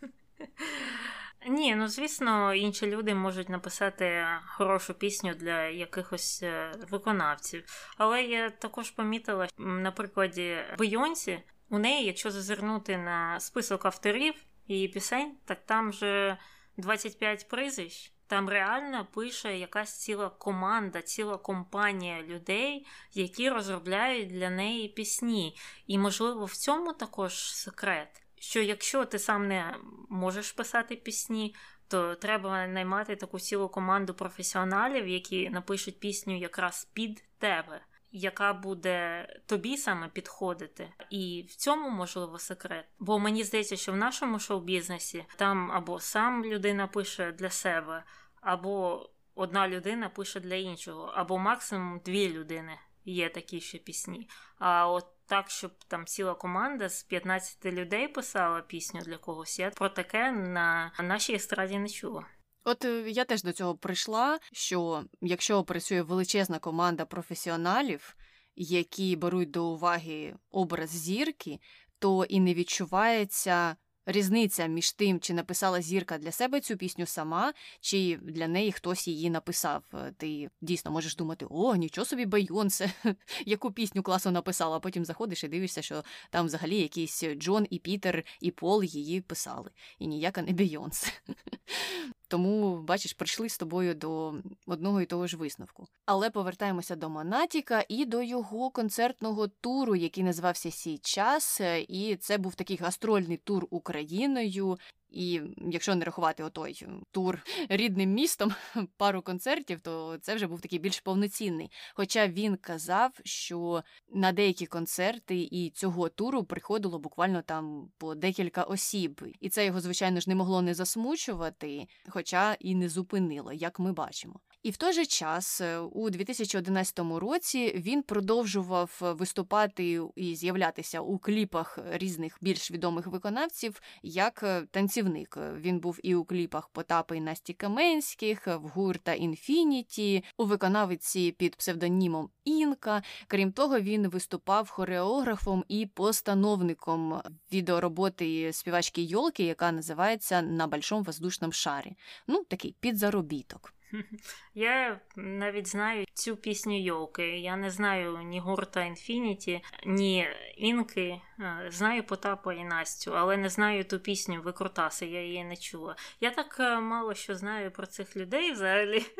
[SPEAKER 1] Ні, ну звісно, інші люди можуть написати хорошу пісню для якихось е, виконавців. Але я також помітила, на прикладі Бейонсі, у неї, якщо зазирнути на список авторів її пісень, так там вже 25 прізвищ. Там реально пише якась ціла команда, ціла компанія людей, які розробляють для неї пісні. І, можливо, в цьому також секрет. Що якщо ти сам не можеш писати пісні, то треба наймати таку цілу команду професіоналів, які напишуть пісню якраз під тебе яка буде тобі саме підходити, і в цьому можливо секрет. Бо мені здається, що в нашому шоу-бізнесі там або сам людина пише для себе, або одна людина пише для іншого, або максимум дві людини є такі ще пісні. А от так, щоб там ціла команда з 15 людей писала пісню для когось, я про таке на нашій естраді не чула.
[SPEAKER 2] От е, я теж до цього прийшла, що якщо працює величезна команда професіоналів, які беруть до уваги образ зірки, то і не відчувається різниця між тим, чи написала зірка для себе цю пісню сама, чи для неї хтось її написав. Е, ти дійсно можеш думати, о, нічого собі Бейонсе, яку пісню класно написала, а потім заходиш і дивишся, що там взагалі якісь Джон і Пітер і Пол її писали, і ніяка не Бейонсе. Тому, бачиш, прийшли з тобою до одного і того ж висновку. Але повертаємося до Монатіка і до його концертного туру, який називався Сій час. І це був такий гастрольний тур Україною. І якщо не рахувати отой тур рідним містом, пару концертів, то це вже був такий більш повноцінний. Хоча він казав, що на деякі концерти і цього туру приходило буквально там по декілька осіб, і це його, звичайно ж, не могло не засмучувати, хоча і не зупинило, як ми бачимо. І в той же час, е, у 2011 році, він продовжував виступати і з'являтися у кліпах різних більш відомих виконавців як е, танцівник. Він був і у кліпах Потапа і Насті Каменських, в гурта Інфініті, у виконавиці під псевдонімом Інка. Крім того, він виступав хореографом і постановником відеороботи співачки Йолки, яка називається На большому воздушному шарі. Ну, такий підзаробіток.
[SPEAKER 1] Я навіть знаю цю пісню Йолки. Я не знаю ні гурта Інфініті, ні інки. Знаю Потапа і Настю, але не знаю ту пісню Викрутаси, я її не чула. Я так е, мало що знаю про цих людей взагалі.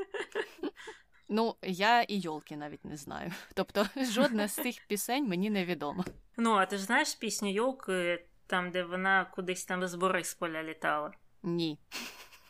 [SPEAKER 2] Ну, я і Йолки навіть не знаю. Тобто жодна з цих пісень мені не відома.
[SPEAKER 1] Ну, а ти ж знаєш пісню Йолки, там, де вона кудись там з Борисполя літала?
[SPEAKER 2] Ні.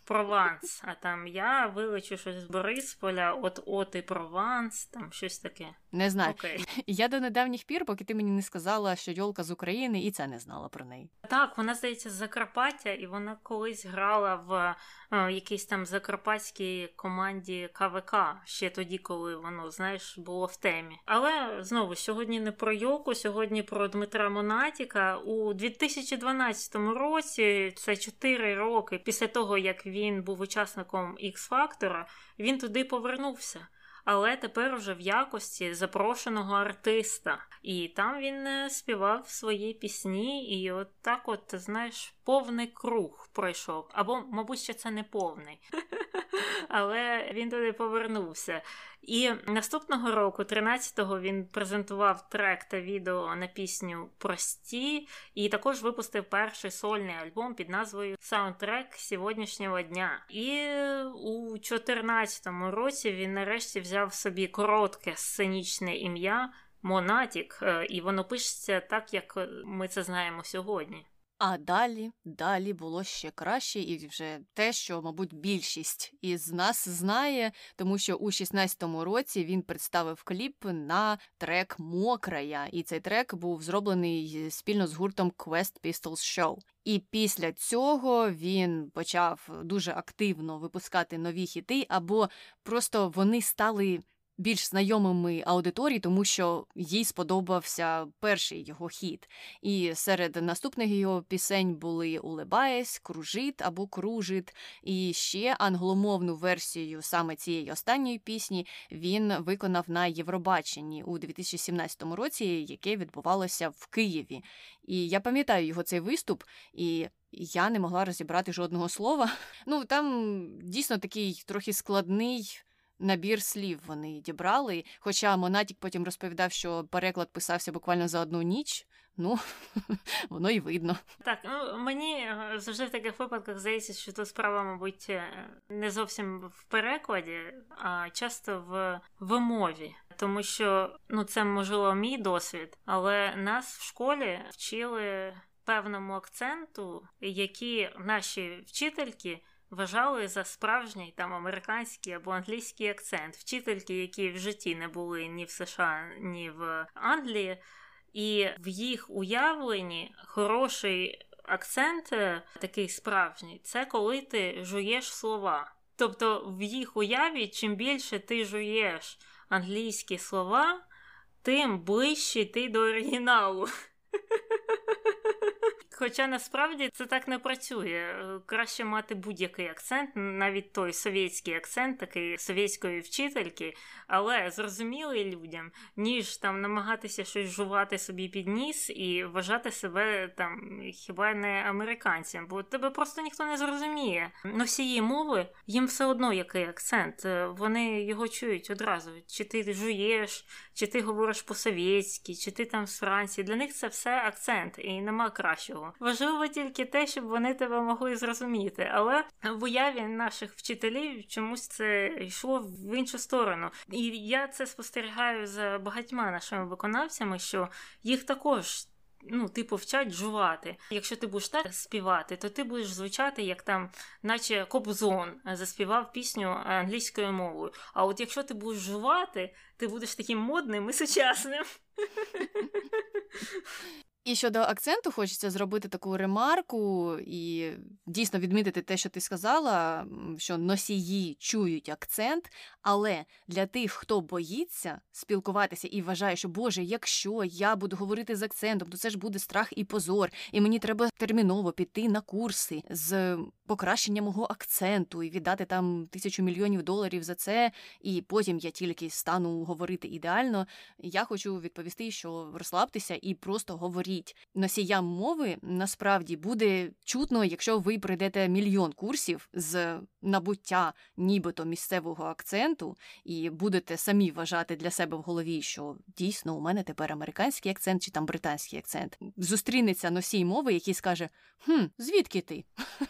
[SPEAKER 1] Прованс, а там я вилечу щось з Борисполя, от от і Прованс, там щось таке.
[SPEAKER 2] Не знаю. Okay. Я до недавніх пір, поки ти мені не сказала, що Йолка з України, і це не знала про неї.
[SPEAKER 1] Так, вона здається з Закарпаття, і вона колись грала в е, якійсь там закарпатській команді КВК ще тоді, коли воно, знаєш, було в темі. Але знову сьогодні не про Йолку, сьогодні про Дмитра Монатіка. У 2012 році, це 4 роки після того, як він був учасником X-Factor, він туди повернувся але тепер уже в якості запрошеного артиста. І там він е, співав свої пісні, і от так от, знаєш, повний круг пройшов. Або, мабуть, ще це не повний. Але він туди повернувся. І наступного року, 13-го, він презентував трек та відео на пісню Прості, і також випустив перший сольний альбом під назвою Саундтрек сьогоднішнього дня. І у 14-му році він нарешті взяв собі коротке сценічне ім'я Монатік, е, і воно пишеться так, як ми це знаємо сьогодні.
[SPEAKER 2] А далі, далі було ще краще, і вже те, що, мабуть, більшість із нас знає, тому що у 16-му році він представив кліп на трек Мокрая, і цей трек був зроблений спільно з гуртом Quest Pistols Show. І після цього він почав дуже активно випускати нові хіти, або просто вони стали більш знайомими аудиторії, тому що їй сподобався перший його хіт. І серед наступних його пісень були Улебаєсь, Кружит або Кружит. І ще англомовну версію саме цієї останньої пісні він виконав на Євробаченні у 2017 році, яке відбувалося в Києві. І я пам'ятаю його цей виступ, і я не могла розібрати жодного слова. Ну там дійсно такий трохи складний набір слів вони дібрали. Хоча Монатік потім розповідав, що переклад писався буквально за одну ніч. ну воно й видно.
[SPEAKER 1] Так, ну мені е, завжди в таких випадках здається, що тут справа, мабуть, е, не зовсім в перекладі, а часто в вимові. Тому що ну це можливо мій досвід, але нас в школі вчили певному акценту, які наші вчительки вважали за справжній там американський або англійський акцент. Вчительки, які в житті не були ні в США, ні в Англії, і в їх уявленні хороший акцент, е, такий справжній, це коли ти жуєш слова. Тобто в їх уяві, чим більше ти жуєш англійські слова, тим ближче ти до оригіналу. Хоча насправді це так не працює. Краще мати будь-який акцент, навіть той совєтський акцент, такий совєтської вчительки, але зрозумілий людям, ніж там намагатися щось жувати собі під ніс і вважати себе там хіба не американцем, бо тебе просто ніхто не зрозуміє. Носії мови їм все одно який акцент. Вони його чують одразу. Чи ти жуєш, чи ти говориш по-совєтськи, чи ти там з Франції. Для них це все акцент, і нема кращого. Важливо тільки те, щоб вони тебе могли зрозуміти. Але в уяві наших вчителів чомусь це йшло в іншу сторону. І я це спостерігаю за багатьма нашими виконавцями, що їх також. Ну, типу, вчать жувати. Якщо ти будеш так співати, то ти будеш звучати, як там, наче Кобзон заспівав пісню англійською мовою. А от якщо ти будеш жувати, ти будеш таким модним і сучасним.
[SPEAKER 2] І щодо акценту, хочеться зробити таку ремарку і дійсно відмітити те, що ти сказала, що носії чують акцент, але для тих, хто боїться спілкуватися і вважає, що Боже, якщо я буду говорити з акцентом, то це ж буде страх і позор, і мені треба терміново піти на курси з покращення мого акценту і віддати там тисячу мільйонів доларів за це, і потім я тільки стану говорити ідеально. Я хочу відповісти, що розслабтеся і просто говоріть. Носіям мови насправді буде чутно, якщо ви пройдете мільйон курсів з набуття нібито місцевого акценту, і будете самі вважати для себе в голові, що дійсно у мене тепер американський акцент чи там британський акцент. Зустрінеться носій мови, який скаже: Хм, звідки ти?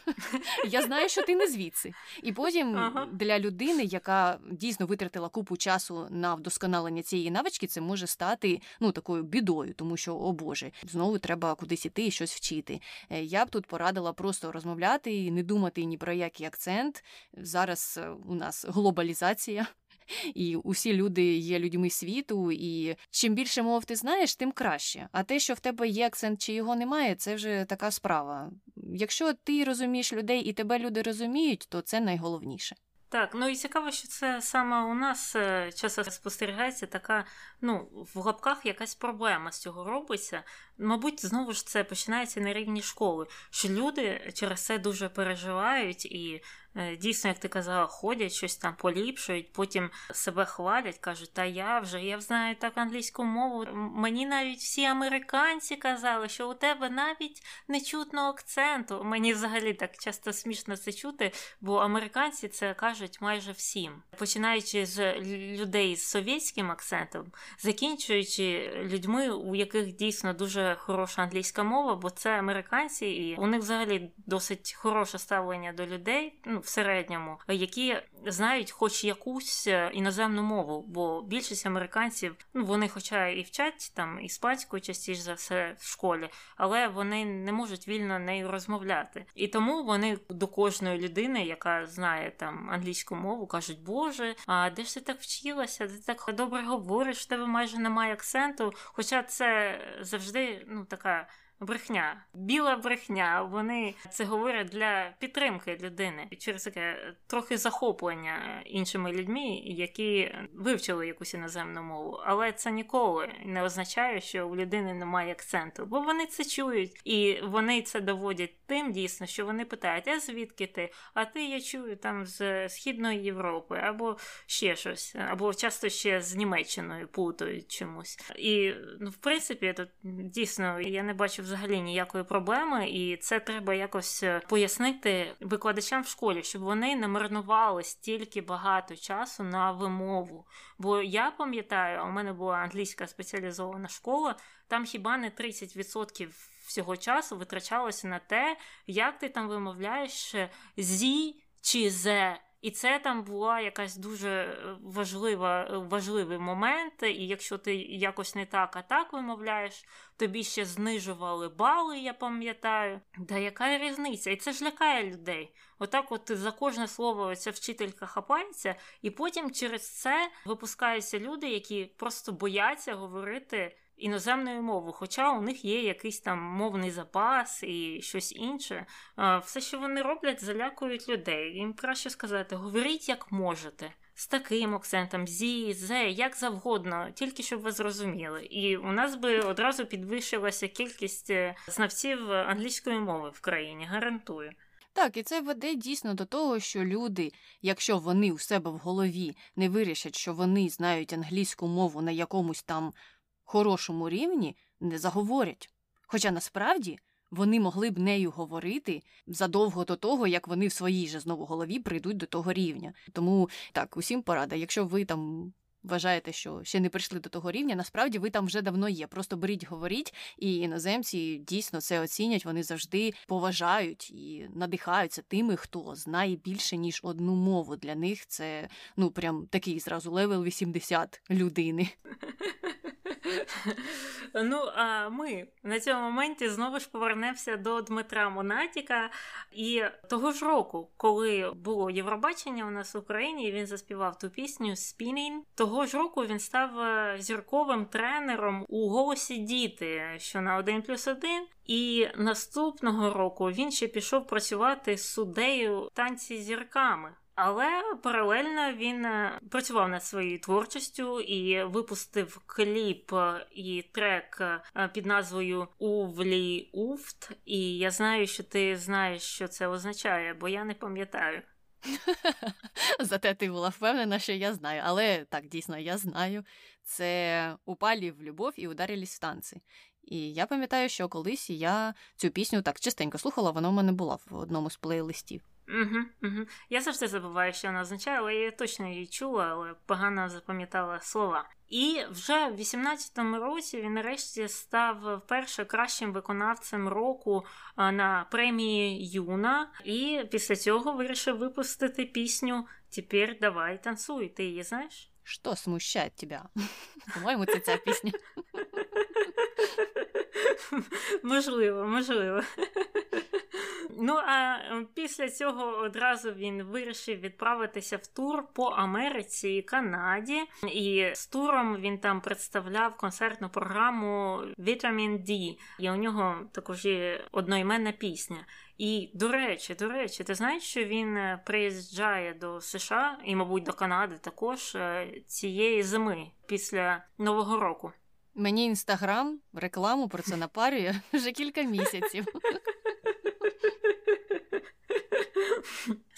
[SPEAKER 2] Я знаю, що ти не звідси. І потім для людини, яка дійсно витратила купу часу на вдосконалення цієї навички, це може стати ну такою бідою, тому що, о Боже, знову треба кудись іти і щось вчити. Е, я б тут порадила просто розмовляти і не думати ні про який акцент. Зараз е, у нас глобалізація і усі люди є людьми світу, і чим більше мов ти знаєш, тим краще. А те, що в тебе є акцент чи його немає, це вже така справа. Якщо ти розумієш людей і тебе люди розуміють, то це найголовніше.
[SPEAKER 1] Так, ну і цікаво, що це саме у нас е, часто спостерігається така, ну, в лапках якась проблема з цього робиться. Мабуть, знову ж це починається на рівні школи, що люди через це дуже переживають і Е, дійсно, як ти казала, ходять, щось там поліпшують, потім себе хвалять, кажуть, та я вже я знаю так англійську мову. Мені навіть всі американці казали, що у тебе навіть не чутно акценту. Мені взагалі так часто смішно це чути, бо американці це кажуть майже всім, починаючи з людей з совєтським акцентом, закінчуючи людьми, у яких дійсно дуже хороша англійська мова, бо це американці, і у них взагалі досить хороше ставлення до людей. Ну, в середньому, які знають хоч якусь е, іноземну мову, бо більшість американців, ну вони, хоча і вчать там іспанську частіше за все в школі, але вони не можуть вільно нею розмовляти. І тому вони до кожної людини, яка знає там англійську мову, кажуть, Боже, а де ж ти так вчилася? Ти так добре говориш, в тебе майже немає акценту. Хоча це завжди ну така брехня, біла брехня. Вони це говорять для підтримки людини через таке трохи захоплення іншими людьми, які вивчили якусь іноземну мову. Але це ніколи не означає, що у людини немає акценту, бо вони це чують і вони це доводять тим дійсно, що вони питають: а звідки ти? А ти я чую там з Східної Європи, або ще щось, або часто ще з Німеччиною плутають чомусь. І ну, в принципі, тут дійсно я не бачу взагалі ніякої проблеми, і це треба якось е, пояснити викладачам в школі, щоб вони не марнували стільки багато часу на вимову. Бо я пам'ятаю, у мене була англійська спеціалізована школа, там хіба не 30% всього часу витрачалося на те, як ти там вимовляєш зі чи зе. І це там була якась дуже е, важлива, е, важливий момент. І якщо ти якось не так, а так вимовляєш, тобі ще знижували бали, я пам'ятаю. Да яка різниця? І це ж лякає людей. Отак, от за кожне слово ця вчителька хапається, і потім через це випускаються люди, які просто бояться говорити іноземною мовою, хоча у них є якийсь там мовний запас і щось інше. Все, що вони роблять, залякують людей. Їм краще сказати, говоріть як можете. З таким акцентом, зі, зе, як завгодно, тільки щоб ви зрозуміли. І у нас би одразу підвищилася кількість е, знавців англійської мови в країні, гарантую.
[SPEAKER 2] Так, і це веде дійсно до того, що люди, якщо вони у себе в голові не вирішать, що вони знають англійську мову на якомусь там хорошому рівні не заговорять. Хоча насправді вони могли б нею говорити задовго до того, як вони в своїй же знову голові прийдуть до того рівня. Тому так, усім порада, якщо ви там. Вважаєте, що ще не прийшли до того рівня, насправді ви там вже давно є. Просто беріть, говоріть, і іноземці дійсно це оцінять. Вони завжди поважають і надихаються тими, хто знає більше ніж одну мову. Для них це ну прям такий зразу level 80 людини.
[SPEAKER 1] Ну, а ми на цьому моменті знову ж повернемося до Дмитра Монатіка. І того ж року, коли було Євробачення у нас в Україні, він заспівав ту пісню Spinning. Того ж року він став е, зірковим тренером у голосі діти, що на 1 плюс 1. І наступного року він ще пішов працювати з суддею танці зірками. Але паралельно він е, працював над своєю творчістю і випустив кліп і трек е, під назвою Увлі Уфт. І я знаю, що ти знаєш, що це означає, бо я не пам'ятаю.
[SPEAKER 2] Зате ти була впевнена, що я знаю. Але так, дійсно, я знаю. Це упалі в любов і ударились в танці. І я пам'ятаю, що колись я цю пісню так частенько слухала, вона в мене була в одному з плейлистів.
[SPEAKER 1] Угу, угу. Я завжди забуваю, що вона означає, але я точно її чула, але погано запам'ятала слова. І вже в 18-му році він нарешті став вперше кращим виконавцем року на премії Юна, і після цього вирішив випустити пісню Тепер давай танцуй. Ти її знаєш?
[SPEAKER 2] Що смущає тебе? По-моєму, це ця пісня.
[SPEAKER 1] Можливо, можливо. Ну а е, після цього одразу він вирішив відправитися в тур по Америці і Канаді, і з туром він там представляв концертну програму Vitamin D. І у нього також є одноіменна пісня. І до речі, до речі, ти знаєш, що він е, приїжджає до США і, мабуть, до Канади також е, цієї зими після Нового року.
[SPEAKER 2] Мені інстаграм рекламу про це напарює вже кілька місяців.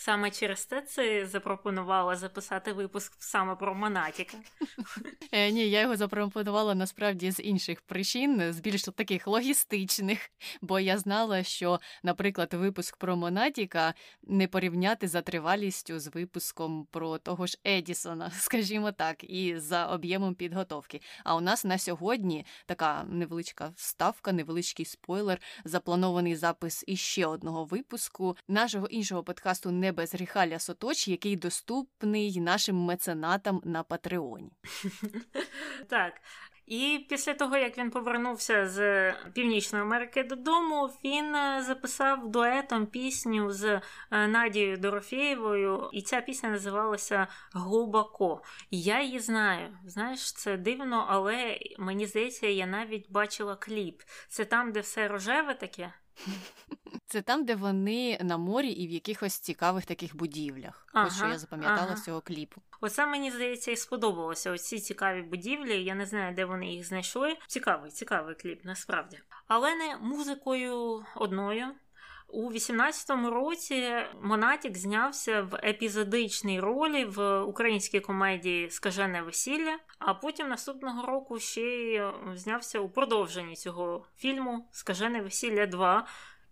[SPEAKER 1] Саме через те це запропонувала записати випуск саме про Монатіка.
[SPEAKER 2] Е, ні, я його запропонувала насправді з інших причин, з більш таких логістичних, бо я знала, що, наприклад, випуск про Монатіка не порівняти за тривалістю з випуском про того ж Едісона, скажімо так, і за об'ємом підготовки. А у нас на сьогодні така невеличка вставка, невеличкий спойлер, запланований запис іще одного випуску нашого іншого подкасту не без гріха Лясоточ, який доступний нашим меценатам на Патреоні.
[SPEAKER 1] Так. І після того, як він повернувся з Північної Америки додому, він е, записав дуетом пісню з е, Надією Дорофєєвою, і ця пісня називалася Глибоко. Я її знаю. Знаєш, це дивно, але мені здається, я навіть бачила кліп. Це там, де все рожеве таке.
[SPEAKER 2] Це там, де вони на морі і в якихось цікавих таких будівлях. Ага, Ось що я запам'ятала ага. з цього кліпу.
[SPEAKER 1] Оце мені здається і сподобалося. Оці цікаві будівлі. Я не знаю, де вони їх знайшли. Цікавий, цікавий кліп, насправді. Але не музикою одною. У 18-му році Монатік знявся в епізодичній ролі в українській комедії Скажене весілля, а потім наступного року ще й знявся у продовженні цього фільму Скажене весілля 2.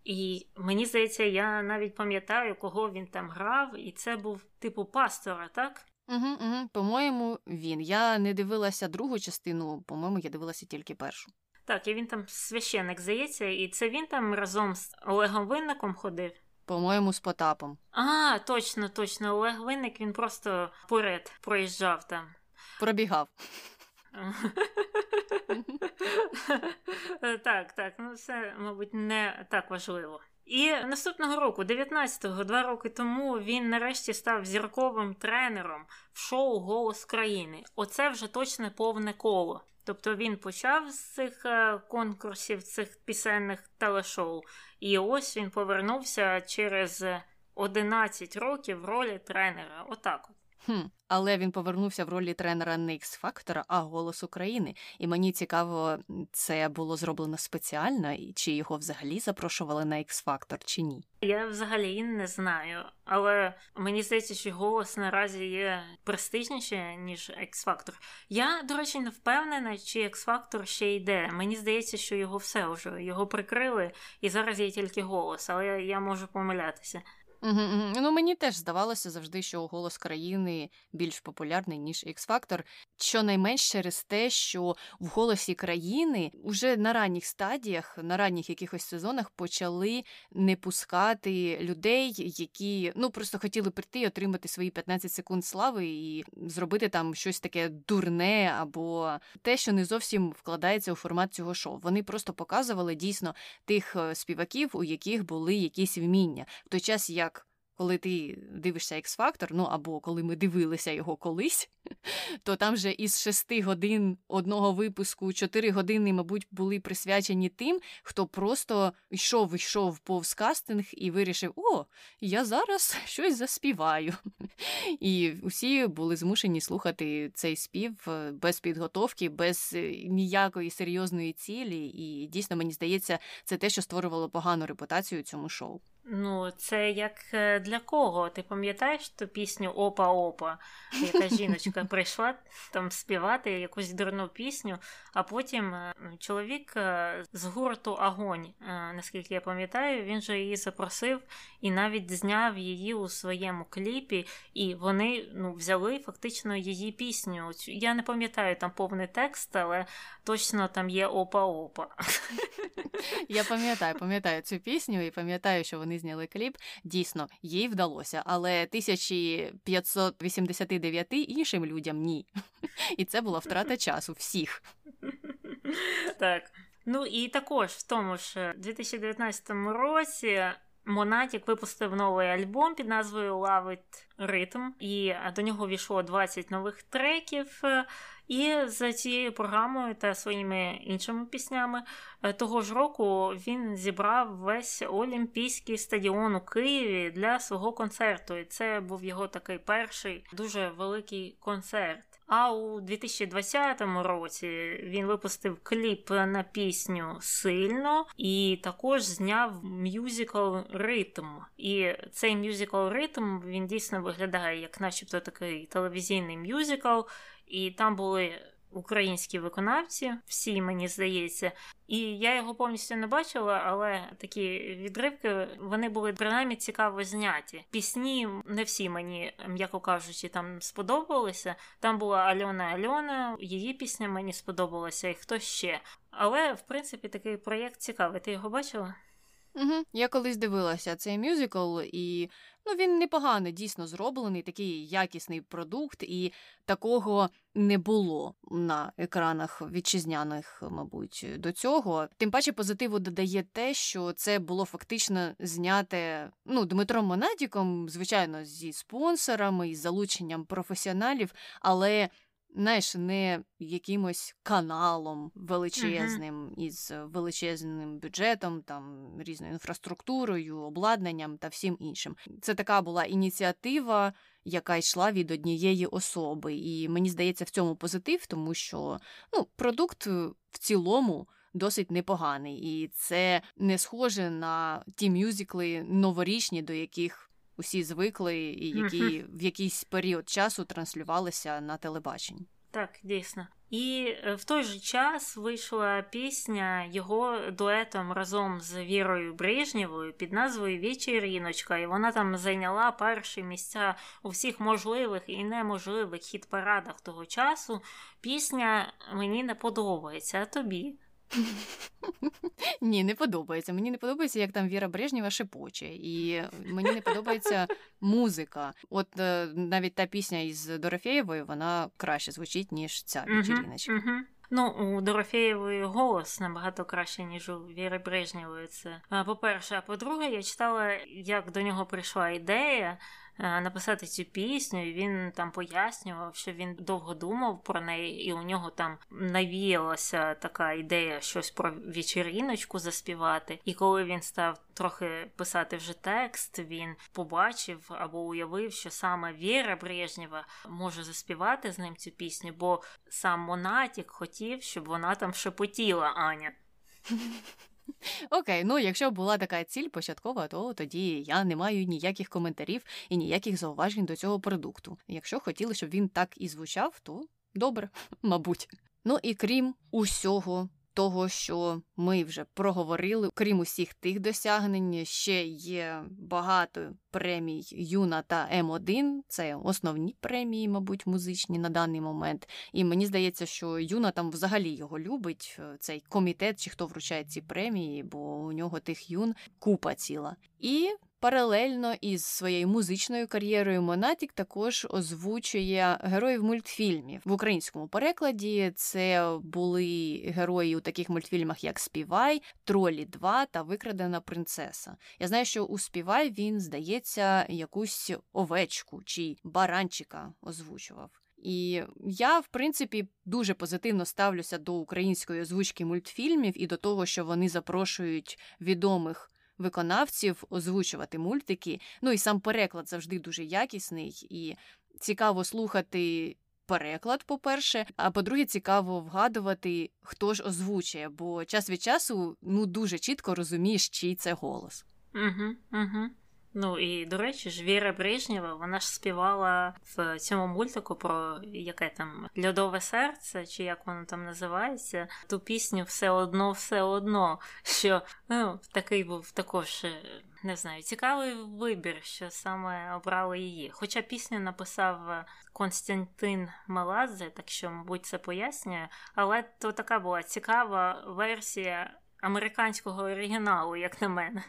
[SPEAKER 1] І мені здається, я навіть пам'ятаю, кого він там грав, і це був типу пастора, так?
[SPEAKER 2] Угу, угу. По-моєму, він. Я не дивилася другу частину, по-моєму, я дивилася тільки першу.
[SPEAKER 1] Так, і він там священик, здається, і це він там разом з Олегом Винником ходив.
[SPEAKER 2] По-моєму, з Потапом.
[SPEAKER 1] А, точно, точно. Олег Винник він просто поряд проїжджав там.
[SPEAKER 2] Пробігав.
[SPEAKER 1] Так, так, ну це, мабуть, не так важливо. І наступного року, 19-го, два роки тому, він нарешті став зірковим тренером в шоу Голос країни. Оце вже точне повне коло. Тобто він почав з цих е, конкурсів, цих пісенних телешоу, і ось він повернувся через 11 років в ролі тренера. Отак от.
[SPEAKER 2] Хм, Але він повернувся в ролі тренера не X Factor, а голос України. І мені цікаво, це було зроблено спеціально, і чи його взагалі запрошували на X Factor, чи ні.
[SPEAKER 1] Я взагалі не знаю, але мені здається, що голос наразі є престижніше, ніж X Factor. Я, до речі, не впевнена, чи X Factor ще йде. Мені здається, що його все вже його прикрили, і зараз є тільки голос, але я можу помилятися.
[SPEAKER 2] Ну мені теж здавалося завжди, що голос країни більш популярний ніж X-Factor. Щонайменш через те, що в голосі країни вже на ранніх стадіях, на ранніх якихось сезонах почали не пускати людей, які ну просто хотіли прийти, отримати свої 15 секунд слави і зробити там щось таке дурне або те, що не зовсім вкладається у формат цього шоу. Вони просто показували дійсно тих е, співаків, у яких були якісь вміння в той час, як коли ти дивишся X-Factor, ну або коли ми дивилися його колись, то там же із шести годин одного випуску чотири години, мабуть, були присвячені тим, хто просто йшов, йшов повз кастинг і вирішив: О, я зараз щось заспіваю. І усі були змушені слухати цей спів е, без підготовки, без е, ніякої серйозної цілі. І дійсно, мені здається, це те, що створювало погану репутацію цьому шоу.
[SPEAKER 1] Ну, це як е, для кого? Ти пам'ятаєш ту пісню Опа-Опа, яка жіночка прийшла там співати якусь дурну пісню, а потім е, чоловік е, з гурту Агонь, наскільки я пам'ятаю, він же її запросив і навіть зняв її у своєму кліпі, і вони ну, взяли фактично її пісню. Я не пам'ятаю там повний текст, але точно там є Опа-Опа.
[SPEAKER 2] Я пам'ятаю, пам'ятаю цю пісню і пам'ятаю, що вони зняли кліп. Дійсно, їй вдалося, але 1589 іншим людям ні. І це була втрата часу всіх.
[SPEAKER 1] Так. Ну і також в тому ж 2019 році. Монатік випустив новий альбом під назвою It Rhythm, і до нього війшло 20 нових треків. І за цією програмою та своїми іншими піснями е, того ж року він зібрав весь Олімпійський стадіон у Києві для свого концерту. І це був його такий перший дуже великий концерт. А у 2020 році він випустив кліп на пісню Сильно і також зняв мюзикл Ритм. І цей мюзикл Ритм він дійсно виглядає як, начебто, такий телевізійний мюзикл. І там були українські виконавці, всі мені здається. І я його повністю не бачила, але такі відривки вони були принаймні цікаво зняті. Пісні не всі мені, м'яко кажучи, там сподобалися. Там була Альона Альона, її пісня мені сподобалася, і хто ще. Але в принципі такий проєкт цікавий. Ти його бачила?
[SPEAKER 2] Угу. Я колись дивилася цей мюзикл, і ну, він непоганий, дійсно зроблений, такий якісний продукт, і такого не було на екранах вітчизняних, мабуть, до цього. Тим паче позитиву додає те, що це було фактично зняте ну, Дмитром Монатіком, звичайно, зі спонсорами, із залученням професіоналів, але знаєш, не якимось каналом величезним uh-huh. із величезним бюджетом, там різною інфраструктурою, обладнанням та всім іншим. Це така була ініціатива, яка йшла від однієї особи. І мені здається, в цьому позитив, тому що ну, продукт в цілому досить непоганий, і це не схоже на ті мюзикли новорічні, до яких усі звикли, і які в якийсь період часу транслювалися на телебаченні.
[SPEAKER 1] Так, дійсно. І е, в той же час вийшла пісня його дуетом разом з Вірою Брижнєвою під назвою Вечеріночка, і вона там зайняла перші місця у всіх можливих і неможливих хіт-парадах того часу. Пісня мені не подобається, а тобі.
[SPEAKER 2] Ні, не подобається. Мені не подобається, як там Віра Брежнєва шепоче, і мені не подобається музика. От е, навіть та пісня із Дорофєєвою, вона краще звучить, ніж ця
[SPEAKER 1] uh-huh. Ну, у Дорофєєвої голос набагато краще, ніж у Віри Брежнєвої. Це по-перше, а по-друге, я читала, як до нього прийшла ідея. Е, написати цю пісню, і він там пояснював, що він довго думав про неї, і у нього там навіялася така ідея щось про вечеріночку заспівати. І коли він став трохи писати вже текст, він побачив або уявив, що саме Віра Брежнєва може заспівати з ним цю пісню, бо сам Монатік хотів, щоб вона там шепотіла Аня.
[SPEAKER 2] Окей, ну якщо була така ціль початкова, то тоді я не маю ніяких коментарів і ніяких зауважень до цього продукту. Якщо хотіли, щоб він так і звучав, то добре, мабуть. Ну і крім усього того, що ми вже проговорили, крім усіх тих досягнень, ще є багато премій Юна та М1. Це основні премії, мабуть, музичні на даний момент. І мені здається, що Юна там взагалі його любить, е, цей комітет, чи хто вручає ці премії, бо у нього тих юн купа ціла. І Паралельно із своєю музичною кар'єрою Монатік також озвучує героїв мультфільмів в українському перекладі. Це були герої у таких мультфільмах, як Співай, Тролі 2 та Викрадена принцеса. Я знаю, що у Співай він, здається, якусь овечку чи баранчика озвучував. І я, в принципі, дуже позитивно ставлюся до української озвучки мультфільмів і до того, що вони запрошують відомих виконавців озвучувати мультики. Ну і сам переклад завжди дуже якісний і цікаво слухати. Переклад, по-перше, а по-друге, цікаво вгадувати, хто ж озвучує, бо час від часу ну дуже чітко розумієш, чий це голос.
[SPEAKER 1] Угу, угу. Ну і до речі, ж Віра Брежнєва, вона ж співала в цьому мультику про яке там льодове серце, чи як воно там називається, ту пісню все одно, все одно. Що ну, такий був також. Е, не знаю, цікавий вибір, що саме обрали її. Хоча пісню написав Константин Маладзе, так що, мабуть, це пояснює. Але то така була цікава версія американського оригіналу, як на мене.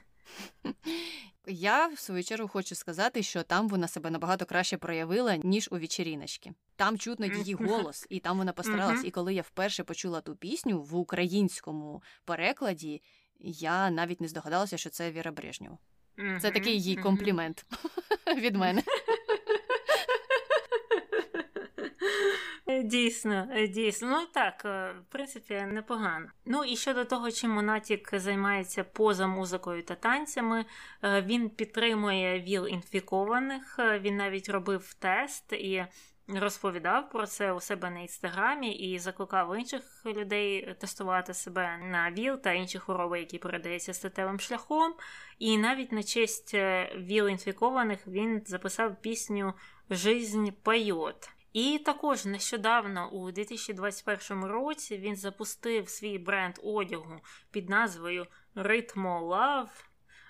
[SPEAKER 2] Я в свою чергу хочу сказати, що там вона себе набагато краще проявила, ніж у вечеріночки. Там чутно її голос, і там вона постаралась. І коли я вперше почула ту пісню в українському перекладі, я навіть не здогадалася, що це Віра Брежнєва. Це такий їй комплімент від мене.
[SPEAKER 1] Дійсно, е, дійсно. Ну так, е, в принципі, непогано. Ну і щодо того, чим Монатік займається поза музикою та танцями, е, він підтримує ВІЛ інфікованих. Він навіть робив тест і. Розповідав про це у себе на інстаграмі і закликав інших людей тестувати себе на ВІЛ та інші хвороби, які передаються статевим шляхом. І навіть на честь ВІЛ інфікованих він записав пісню Жизнь поет. І також нещодавно, у 2021 році, він запустив свій бренд одягу під назвою Ritmo Love.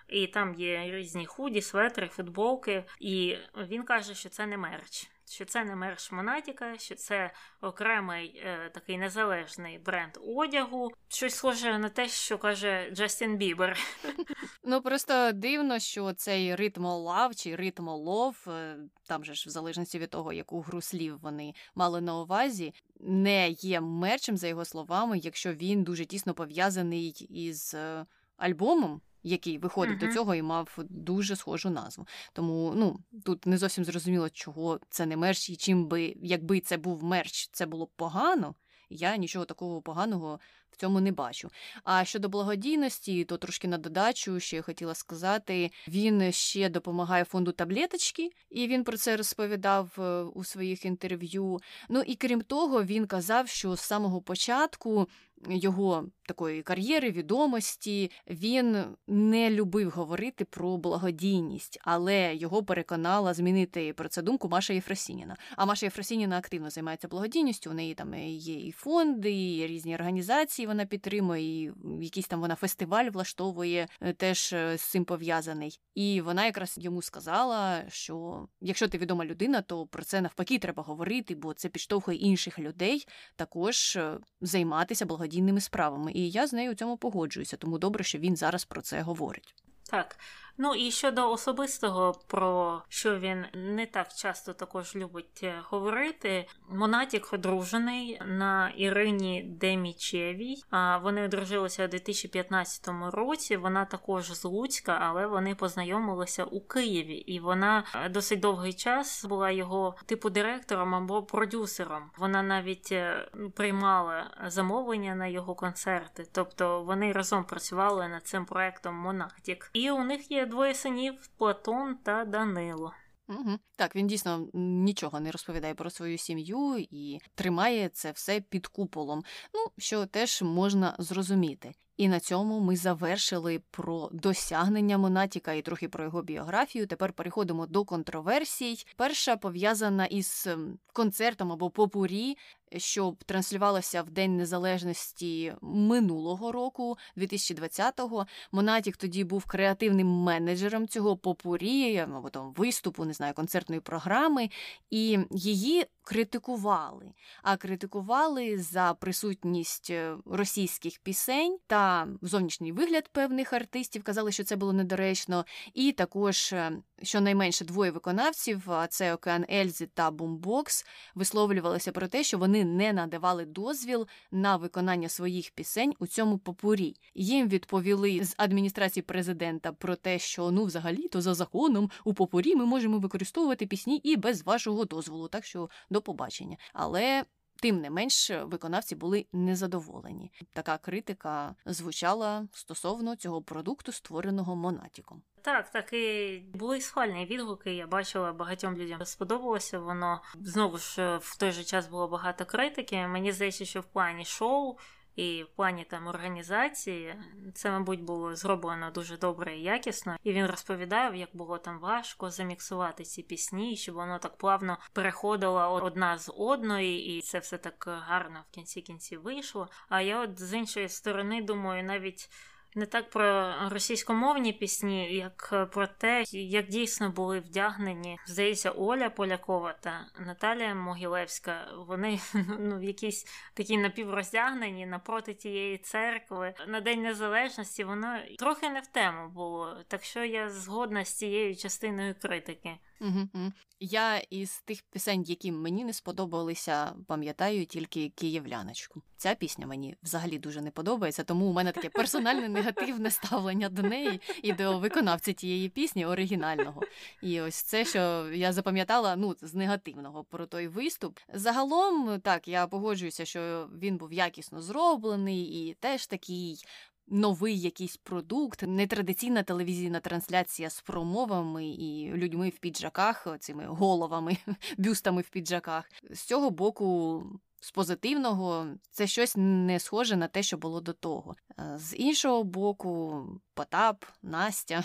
[SPEAKER 1] І там є різні худі, светри, футболки. І він каже, що це не мерч що це не мерч Монатіка, що це окремий е, такий незалежний бренд одягу. Щось схоже на те, що каже Джастін Бібер.
[SPEAKER 2] Ну просто дивно, що цей ритм лав чи ритм лов, е, там же ж в залежності від того, яку гру слів вони мали на увазі, не є мерчем, за його словами, якщо він дуже тісно пов'язаний із е, альбомом який виходив uh-huh. до цього і мав дуже схожу назву. Тому ну тут не зовсім зрозуміло, чого це не мерч, і чим би, якби це був мерч, це було б погано. Я нічого такого поганого в цьому не бачу. А щодо благодійності, то трошки на додачу, що я хотіла сказати, він ще допомагає фонду таблеточки, і він про це розповідав е, у своїх інтерв'ю. Ну і крім того, він казав, що з самого початку його такої кар'єри, відомості. Він не любив говорити про благодійність, але його переконала змінити про це думку Маша Єфросініна. А Маша Єфросініна активно займається благодійністю. У неї там є і фонди, і різні організації. Вона підтримує, і якийсь там вона фестиваль влаштовує е, теж е, з цим пов'язаний. І вона якраз йому сказала, що якщо ти відома людина, то про це навпаки треба говорити, бо це підштовхує інших людей також е, займатися благодійними справами. І я з нею у цьому погоджуюся, тому добре, що він зараз про це говорить.
[SPEAKER 1] Так, Ну і щодо особистого, про що він не так часто також любить е, говорити. Монатік одружений на Ірині Демічевій. А вони одружилися у 2015 році. Вона також з Луцька, але вони познайомилися у Києві, і вона е, досить довгий час була його типу директором або продюсером. Вона навіть е, приймала замовлення на його концерти, тобто вони разом працювали над цим проектом Монатік. І у них є двоє синів Платон та Данило.
[SPEAKER 2] Угу. Так, він дійсно нічого не розповідає про свою сім'ю і тримає це все під куполом. Ну, що теж можна зрозуміти. І на цьому ми завершили про досягнення Монатіка і трохи про його біографію. Тепер переходимо до контроверсій. Перша пов'язана із ем, концертом або попурі, що транслювалося в День Незалежності минулого року, 2020-го. Монатік тоді був креативним менеджером цього попурі, або там виступу, не знаю, концертної програми, і її критикували. А критикували за присутність е, російських пісень та зовнішній вигляд певних артистів. Казали, що це було недоречно. І також е, щонайменше двоє виконавців, це Океан Ельзи та Бумбокс, висловлювалися про те, що вони не надавали дозвіл на виконання своїх пісень у цьому попурі. Їм відповіли з адміністрації президента про те, що ну, взагалі, то за законом у попурі ми можемо використовувати пісні і без вашого дозволу. Так що до побачення. Але. Тим не менш, виконавці були незадоволені. Така критика звучала стосовно цього продукту, створеного Монатіком.
[SPEAKER 1] Так, так і були схвальні відгуки. Я бачила, багатьом людям сподобалося. Воно знову ж в той же час було багато критики. Мені здається, що в плані шоу і в плані там організації це, мабуть, було зроблено дуже добре і якісно. І він розповідав, як було там важко заміксувати ці пісні, щоб воно так плавно переходило одна з одної, і це все так гарно в кінці кінці вийшло. А я, от з іншої сторони, думаю, навіть не так про російськомовні пісні, як про те, як дійсно були вдягнені. Здається, Оля Полякова та Наталія Могилевська. Вони ну в якісь такі напівроздягнені напроти тієї церкви на День Незалежності. Воно трохи не в тему було. Так що я згодна з цією частиною критики.
[SPEAKER 2] Угу. Я із тих пісень, які мені не сподобалися, пам'ятаю тільки київляночку. Ця пісня мені взагалі дуже не подобається, тому у мене таке персональне негативне ставлення до неї і до виконавця тієї пісні оригінального. І ось це, що я запам'ятала, ну з негативного про той виступ. Загалом так я погоджуюся, що він був якісно зроблений і теж такий новий якийсь продукт, нетрадиційна телевізійна трансляція з промовами і людьми в піджаках, цими головами, бюстами в піджаках. З цього боку. З позитивного це щось не схоже на те, що було до того. З іншого боку, Потап, Настя,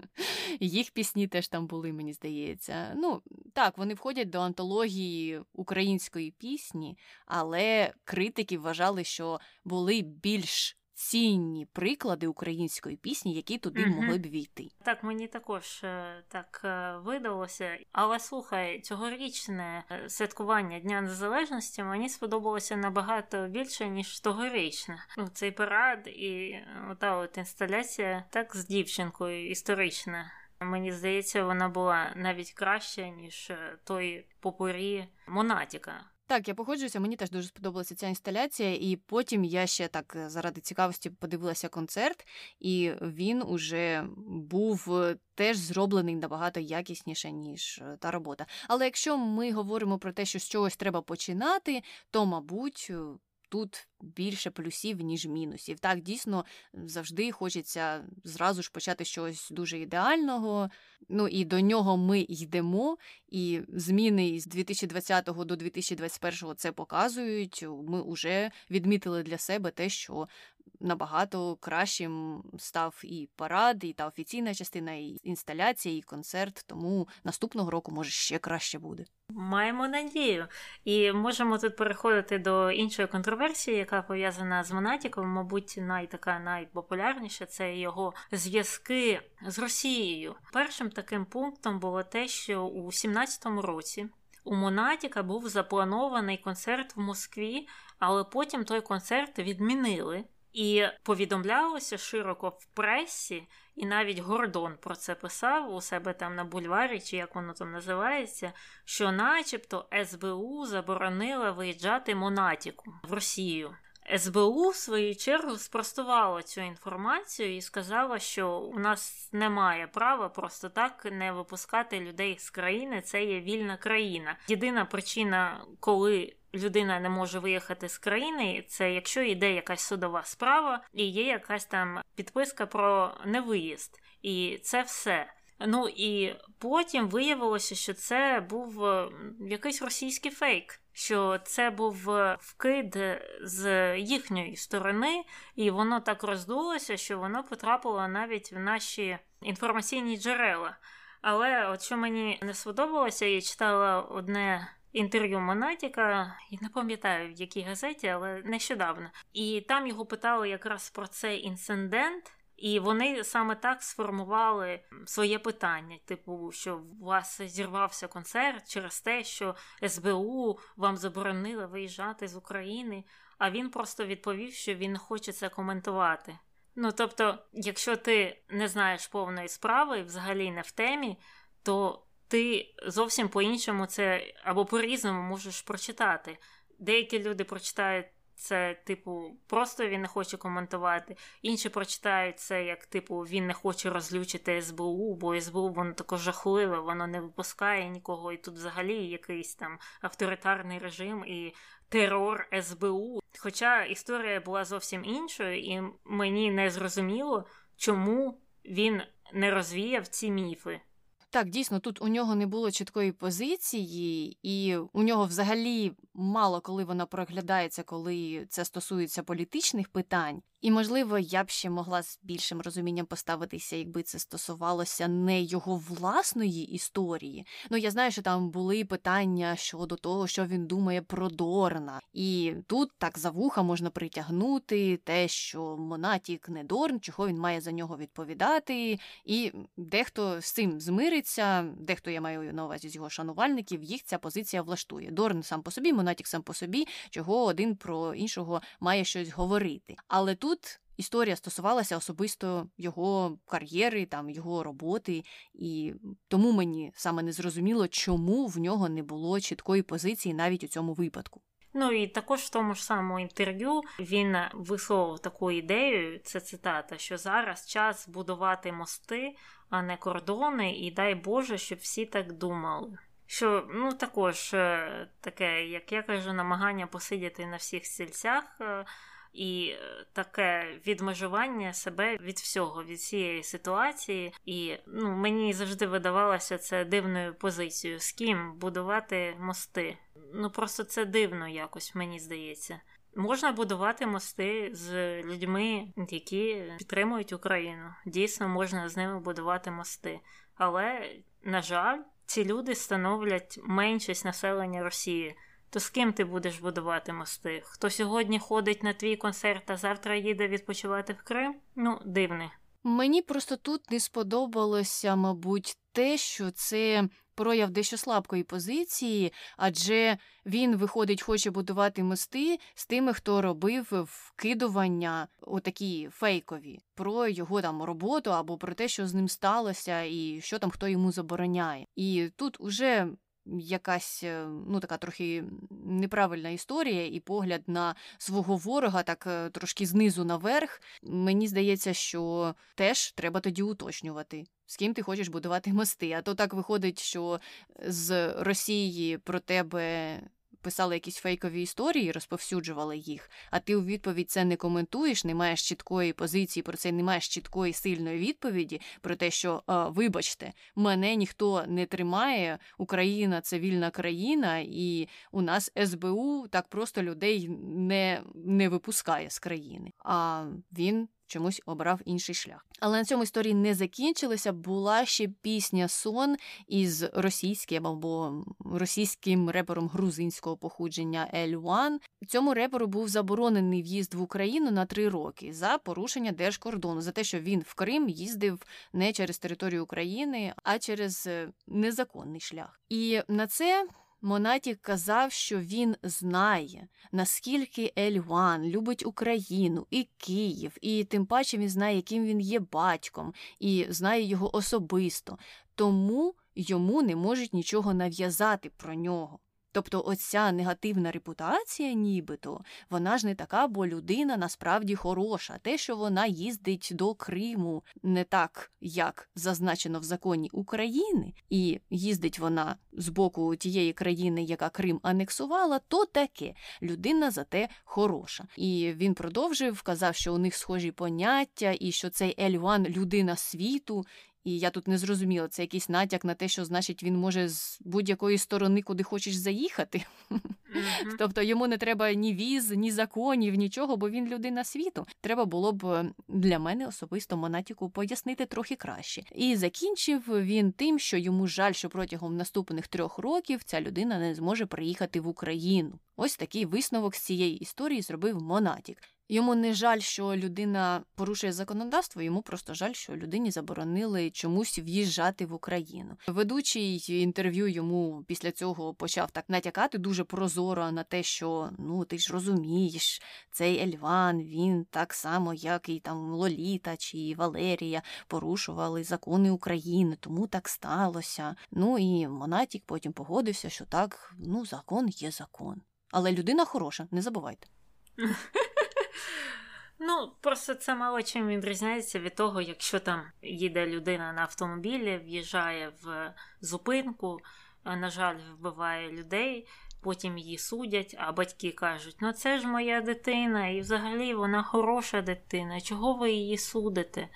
[SPEAKER 2] їх пісні теж там були, мені здається. Ну, так, вони входять до антології української пісні, але критики вважали, що були більш цінні приклади української пісні, які туди mm могли б війти.
[SPEAKER 1] Так, мені також е, так е, видалося. Але слухай, цьогорічне е, святкування Дня Незалежності мені сподобалося набагато більше, ніж тогорічне. Ну, цей парад і ота от інсталяція так з дівчинкою історична. Мені здається, вона була навіть краща, ніж той попурі Монатіка.
[SPEAKER 2] Так, я погоджуюся, мені теж дуже сподобалася ця інсталяція, і потім я ще так е, заради цікавості подивилася концерт, і він уже був е, теж зроблений набагато якісніше, ніж е, та робота. Але якщо ми говоримо про те, що з чогось треба починати, то, мабуть, тут більше плюсів, ніж мінусів. Так, дійсно, завжди хочеться зразу ж почати щось дуже ідеального. Ну і до нього ми йдемо. І зміни з 2020 до 2021 це показують. Ми вже відмітили для себе те, що набагато кращим став і парад, і та офіційна частина, і інсталяція, і концерт. Тому наступного року може ще краще буде.
[SPEAKER 1] Маємо надію, і можемо тут переходити до іншої контроверсії, яка пов'язана з Монатіком. Мабуть, найтака найпопулярніша це його зв'язки з Росією. Першим таким пунктом було те, що у 17-му році у Монатіка був запланований концерт в Москві, але потім той концерт відмінили. І повідомлялося широко в пресі, і навіть Гордон про це писав у себе там на бульварі, чи як воно там називається, що, начебто, СБУ заборонила виїжджати Монатіку в Росію. СБУ в свою чергу спростувала цю інформацію і сказала, що у нас немає права просто так не випускати людей з країни. Це є вільна країна. Єдина причина, коли людина не може виїхати з країни, це якщо йде якась судова справа і є якась там підписка про невиїзд, і це все. Ну і потім виявилося, що це був якийсь російський фейк, що це був вкид з їхньої сторони, і воно так роздулося, що воно потрапило навіть в наші інформаційні джерела. Але от що мені не сподобалося, я читала одне інтерв'ю Монатіка, і не пам'ятаю в якій газеті, але нещодавно. І там його питали якраз про цей інцидент. І вони саме так сформували своє питання: типу, що у вас зірвався концерт через те, що СБУ вам заборонили виїжджати з України. А він просто відповів, що він хоче це коментувати. Ну тобто, якщо ти не знаєш повної справи і взагалі не в темі, то ти зовсім по-іншому це або по-різному можеш прочитати. Деякі люди прочитають це, типу, просто він не хоче коментувати. Інші прочитають це як, типу, він не хоче розлючити СБУ, бо СБУ воно таке жахливе, воно не випускає нікого. І тут взагалі якийсь там авторитарний режим і терор СБУ. Хоча історія була зовсім іншою, і мені не зрозуміло, чому він не розвіяв ці міфи.
[SPEAKER 2] Так, дійсно, тут у нього не було чіткої позиції, і у нього взагалі мало коли вона проглядається, коли це стосується політичних питань. І, можливо, я б ще могла з більшим розумінням поставитися, якби це стосувалося не його власної історії. Ну я знаю, що там були питання щодо того, що він думає про Дорна, і тут так за вуха можна притягнути те, що Монатік не Дорн, чого він має за нього відповідати, і дехто з цим змириться, дехто я маю на увазі з його шанувальників, їх ця позиція влаштує. Дорн сам по собі, Монатік сам по собі, чого один про іншого має щось говорити. Але тут тут історія стосувалася особисто його кар'єри, там його роботи, і тому мені саме не зрозуміло, чому в нього не було чіткої позиції навіть у цьому випадку.
[SPEAKER 1] Ну і також в тому ж самому інтерв'ю він висловив таку ідею, це цитата, що зараз час будувати мости, а не кордони, і дай Боже, щоб всі так думали. Що ну також е, таке, як я кажу, намагання посидіти на всіх стільцях. І е, таке відмежування себе від всього, від цієї ситуації. І ну, мені завжди видавалося це дивною позицією, з ким будувати мости. Ну просто це дивно якось, мені здається. Можна будувати мости з людьми, які підтримують Україну. Дійсно, можна з ними будувати мости. Але, на жаль, ці люди становлять меншість населення Росії то з ким ти будеш будувати мости? Хто сьогодні ходить на твій концерт, а завтра їде відпочивати в Крим? Ну, дивне.
[SPEAKER 2] Мені просто тут не сподобалося, мабуть, те, що це прояв дещо слабкої позиції, адже він виходить, хоче будувати мости з тими, хто робив вкидування отакі фейкові про його там роботу або про те, що з ним сталося, і що там хто йому забороняє. І тут уже якась е, ну така трохи неправильна історія і погляд на свого ворога, так е, трошки знизу наверх. Мені здається, що теж треба тоді уточнювати. З ким ти хочеш будувати мости? А то так виходить, що з Росії про тебе писали якісь фейкові історії, розповсюджували їх, а ти у відповідь це не коментуєш, не маєш чіткої позиції про це, не маєш чіткої сильної відповіді про те, що вибачте, мене ніхто не тримає, Україна це вільна країна, і у нас СБУ так просто людей не, не випускає з країни. А він чомусь обрав інший шлях. Але на цьому історії не закінчилися. Була ще пісня Сон із російським або російським репером грузинського походження Ель-Уан. Цьому реперу був заборонений в'їзд в Україну на три роки за порушення держкордону, за те, що він в Крим їздив не через територію України, а через е, незаконний шлях. І на це Монатік казав, що він знає, наскільки Ельван любить Україну і Київ, і тим паче він знає, яким він є батьком, і знає його особисто, тому йому не можуть нічого нав'язати про нього. Тобто оця негативна репутація, нібито, вона ж не така, бо людина насправді хороша. Те, що вона їздить до Криму не так, як зазначено в законі України, і їздить вона з боку тієї країни, яка Крим анексувала, то таке людина зате хороша. І він продовжив, казав, що у них схожі поняття, і що цей Ельван людина світу, і я тут не зрозуміла, це якийсь натяк на те, що значить він може з будь-якої сторони, куди хочеш заїхати. Mm-hmm. Тобто йому не треба ні віз, ні законів, нічого, бо він людина світу. Треба було б е, для мене особисто Монатіку пояснити трохи краще. І закінчив він тим, що йому жаль, що протягом наступних трьох років ця людина не зможе приїхати в Україну. Ось такий висновок з цієї історії зробив Монатік. Йому не жаль, що людина порушує законодавство, йому просто жаль, що людині заборонили чомусь в'їжджати в Україну. Ведучий інтерв'ю йому після цього почав так натякати дуже прозоро на те, що ну ти ж розумієш, цей Ельван, він так само, як і там Лоліта чи Валерія, порушували закони України, тому так сталося. Ну і Монатік потім погодився, що так, ну закон є закон. Але людина хороша, не забувайте.
[SPEAKER 1] Ну, просто це мало чим відрізняється від того, якщо там їде людина на автомобілі, в'їжджає в зупинку, на жаль, вбиває людей, потім її судять, а батьки кажуть: ну це ж моя дитина, і взагалі вона хороша дитина, чого ви її судите?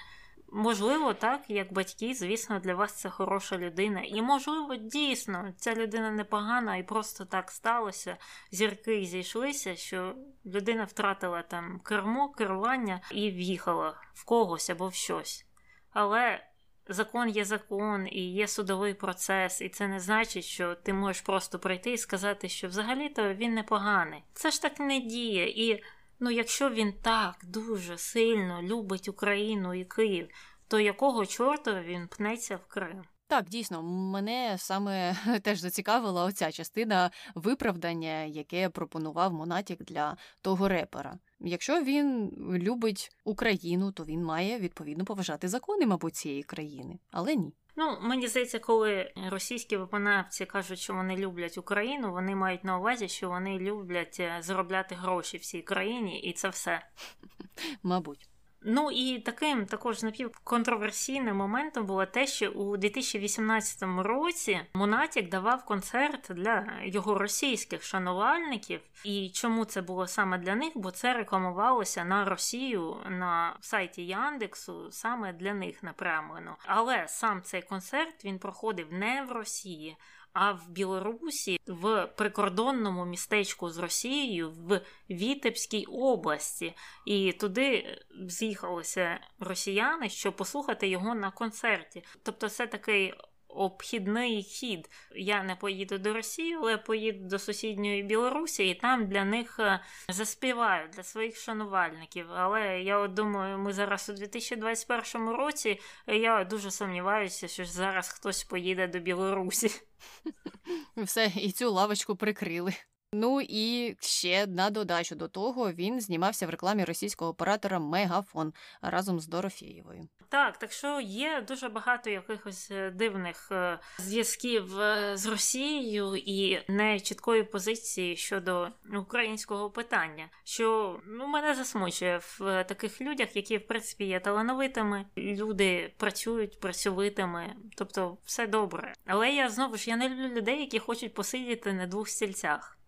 [SPEAKER 1] Можливо, так, як батьки, звісно, для вас це хороша людина. І, можливо, дійсно, ця людина непогана і просто так сталося. Зірки зійшлися, що людина втратила там кермо, керування і в'їхала в когось або в щось. Але закон є закон, і є судовий процес, і це не значить, що ти можеш просто прийти і сказати, що взагалі-то він непоганий. Це ж так не діє. І Ну, якщо він так дуже сильно любить Україну і Київ, то якого чорта він пнеться в Крим?
[SPEAKER 2] Так, дійсно, мене саме теж зацікавила оця частина виправдання, яке пропонував Монатік для того репера. Якщо він любить Україну, то він має відповідно поважати закони, мабуть, цієї країни, але ні.
[SPEAKER 1] Ну, мені здається, коли російські виконавці кажуть, що вони люблять Україну, вони мають на увазі, що вони люблять е, заробляти гроші всій країні, і це все.
[SPEAKER 2] Мабуть.
[SPEAKER 1] Ну і таким також напівконтроверсійним моментом було те, що у 2018 році Монатік давав концерт для його російських шанувальників. І чому це було саме для них? Бо це рекламувалося на Росію на сайті Яндексу, саме для них напрямлено. Але сам цей концерт він проходив не в Росії а в Білорусі в прикордонному містечку з Росією в Вітебській області, і туди з'їхалися росіяни, щоб послухати його на концерті. Тобто, це такий. Обхідний хід. Я не поїду до Росії, але поїду до сусідньої Білорусі, і там для них заспіваю, для своїх шанувальників. Але я от думаю, ми зараз у 2021 році. Я дуже сумніваюся, що зараз хтось поїде до Білорусі.
[SPEAKER 2] Все, і цю лавочку прикрили. Ну і ще на додачу до того він знімався в рекламі російського оператора Мегафон разом з Дорофєєвою.
[SPEAKER 1] Так, так що є дуже багато якихось е, дивних е, зв'язків е, з Росією і не чіткої позиції щодо українського питання, що ну мене засмучує в таких людях, які в принципі є талановитими. Люди працюють працьовитими, тобто все добре. Але я знову ж я не люблю людей, які хочуть посидіти на двох стільцях.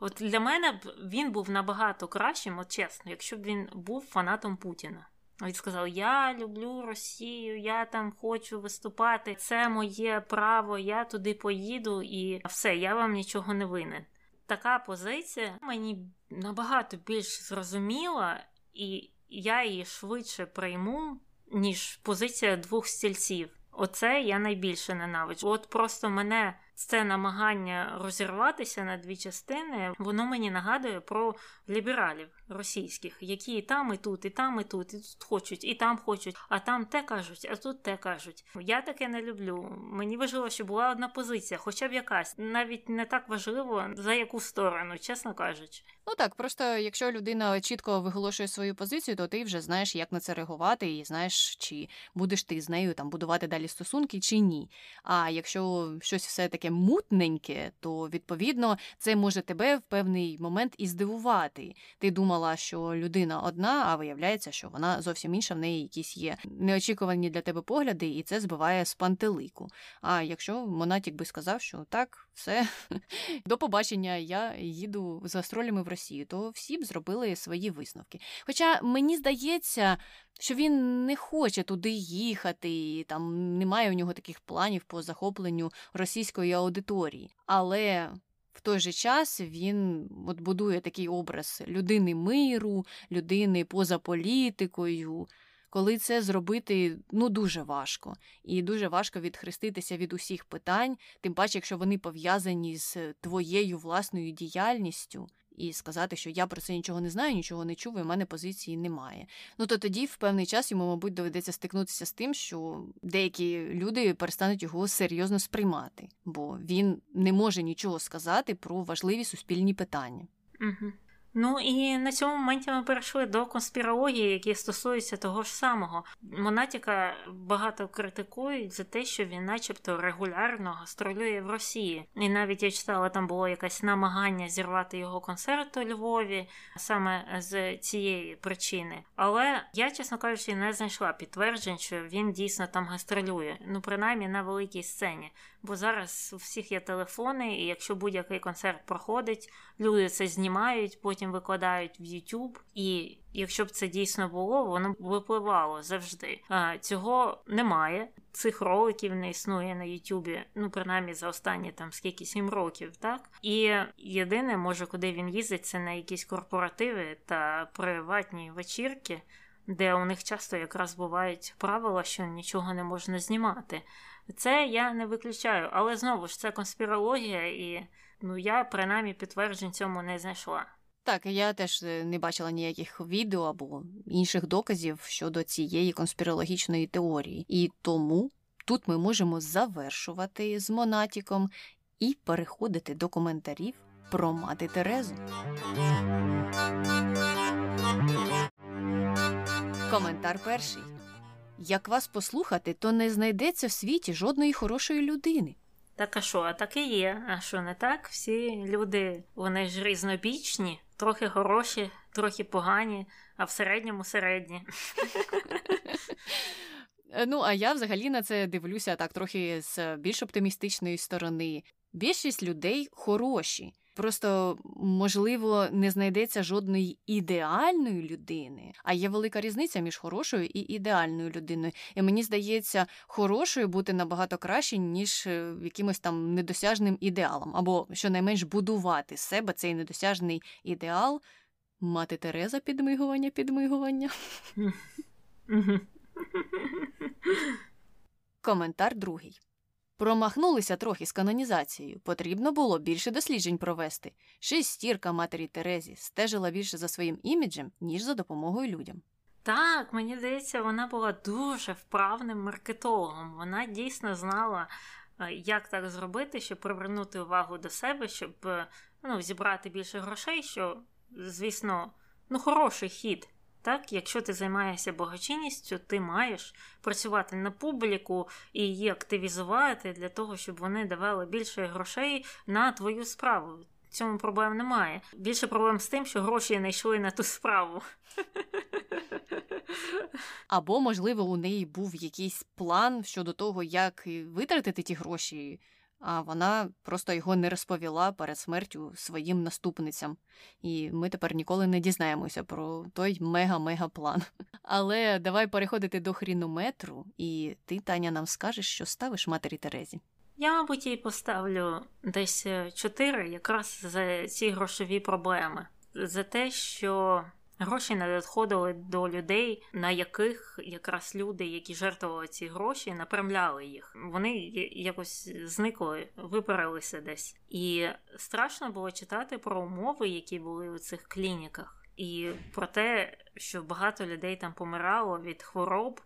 [SPEAKER 1] От для мене б він був набагато кращим, от чесно, якщо б він був фанатом Путіна. Він сказав: Я люблю Росію, я там хочу виступати, це моє право, я туди поїду і все, я вам нічого не винен. Така позиція мені набагато більш зрозуміла, і я її швидше прийму, ніж позиція двох стільців. Оце я найбільше ненавиджу. От просто мене це намагання розірватися на дві частини, воно мені нагадує про лібералів російських, які і там, і тут, і там, і тут, і тут хочуть, і там хочуть, а там те кажуть, а тут те кажуть. Я таке не люблю. Мені важливо, щоб була одна позиція, хоча б якась. Навіть не так важливо за яку сторону, чесно кажучи.
[SPEAKER 2] Ну так, просто якщо людина чітко виголошує свою позицію, то ти вже знаєш, як на це реагувати, і знаєш, чи будеш ти з нею там будувати далі стосунки, чи ні. А якщо щось все таке мутненьке, то відповідно це може тебе в певний момент і здивувати. Ти думала, що людина одна, а виявляється, що вона зовсім інша, в неї якісь є неочікувані для тебе погляди, і це збиває з пантелику. А якщо Монатік би сказав, що так, все до побачення, я їду з гастролями в Росію, то всі б зробили свої висновки. Хоча мені здається, що він не хоче туди їхати, там немає у нього таких планів по захопленню російської аудиторії. Але в той же час він от будує такий образ людини миру, людини поза політикою. Коли це зробити ну дуже важко, і дуже важко відхреститися від усіх питань, тим паче, якщо вони пов'язані з твоєю власною діяльністю і сказати, що я про це нічого не знаю, нічого не чув, і в мене позиції немає. Ну то тоді в певний час йому, мабуть, доведеться стикнутися з тим, що деякі люди перестануть його серйозно сприймати, бо він не може нічого сказати про важливі суспільні питання.
[SPEAKER 1] Угу. Ну і на цьому моменті ми перейшли до конспірології, які стосуються того ж самого. Монатіка багато критикують за те, що він, начебто, регулярно гастролює в Росії. І навіть я читала, там було якесь намагання зірвати його концерт у Львові саме з цієї причини. Але я, чесно кажучи, не знайшла підтверджень, що він дійсно там гастролює. Ну, принаймні на великій сцені. Бо зараз у всіх є телефони, і якщо будь-який концерт проходить, люди це знімають, потім викладають в YouTube. І якщо б це дійсно було, воно б випливало завжди. Цього немає. Цих роликів не існує на Ютубі, ну принаймні за останні там скільки сім років, так і єдине, може, куди він їздить, це на якісь корпоративи та приватні вечірки, де у них часто якраз бувають правила, що нічого не можна знімати. Це я не виключаю, але знову ж це конспірологія, і ну я принаймні підтверджень цьому не знайшла.
[SPEAKER 2] Так, я теж е, не бачила ніяких відео або інших доказів щодо цієї конспірологічної теорії, і тому тут ми можемо завершувати з Монатіком і переходити до коментарів про мати Терезу. Коментар перший. Як вас послухати, то не знайдеться в світі жодної хорошої людини.
[SPEAKER 1] Так а що, а так і є. А що не так? Всі люди, вони ж різнобічні, трохи хороші, трохи погані, а в середньому середні.
[SPEAKER 2] Ну, а я взагалі на це дивлюся так трохи з більш оптимістичної сторони. Більшість людей хороші. Просто, можливо, не знайдеться жодної ідеальної людини, а є велика різниця між хорошою і ідеальною людиною. І мені здається, хорошою бути набагато краще, ніж е, якимось там недосяжним ідеалом, або щонайменш будувати себе цей недосяжний ідеал, мати Тереза підмигування, підмигування. Коментар другий. Промахнулися трохи з канонізацією. Потрібно було більше досліджень провести. Шестірка матері Терезі стежила більше за своїм іміджем, ніж за допомогою людям.
[SPEAKER 1] Так, мені здається, вона була дуже вправним маркетологом. Вона дійсно знала, е, як так зробити, щоб привернути увагу до себе, щоб е, ну, зібрати більше грошей, що, звісно, ну, хороший хід. Так, якщо ти займаєшся благочинністю, ти маєш працювати на публіку і її активізувати для того, щоб вони давали більше грошей на твою справу. Цьому проблем немає. Більше проблем з тим, що гроші не йшли на ту справу.
[SPEAKER 2] Або, можливо, у неї був якийсь план щодо того, як витратити ті гроші. А вона просто його не розповіла перед смертю своїм наступницям. І ми тепер ніколи не дізнаємося про той мега-мега план. Але давай переходити до хрінометру, і ти, Таня, нам скажеш, що ставиш матері Терезі.
[SPEAKER 1] Я, мабуть, їй поставлю десь 4 якраз за ці грошові проблеми. За те, що гроші не надходили до людей, на яких якраз люди, які жертвували ці гроші, направляли їх. Вони якось зникли, випарилися десь. І страшно було читати про умови, які були у цих клініках, і про те, що багато людей там помирало від хвороб.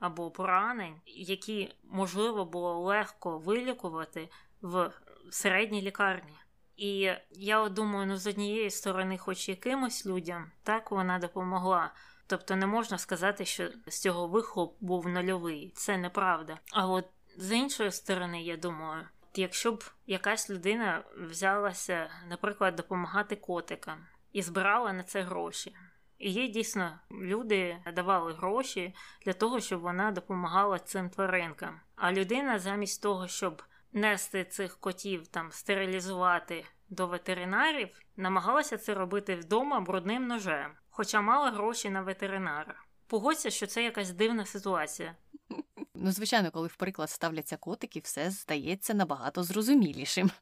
[SPEAKER 1] Або поранень, які можливо було легко вилікувати в середній лікарні. І я думаю, ну з однієї сторони, хоч якимось людям, так вона допомогла. Тобто не можна сказати, що з цього вихлоп був нульовий. Це неправда. А от з іншої сторони, я думаю, якщо б якась людина взялася, наприклад, допомагати котикам і збирала на це гроші. І є дійсно люди давали гроші для того, щоб вона допомагала цим тваринкам. А людина замість того, щоб нести цих котів там стерилізувати до ветеринарів, намагалася це робити вдома брудним ножем, хоча мала гроші на ветеринара. Погодься, що це якась дивна ситуація.
[SPEAKER 2] Ну, звичайно, коли в приклад ставляться котики, все здається набагато зрозумілішим.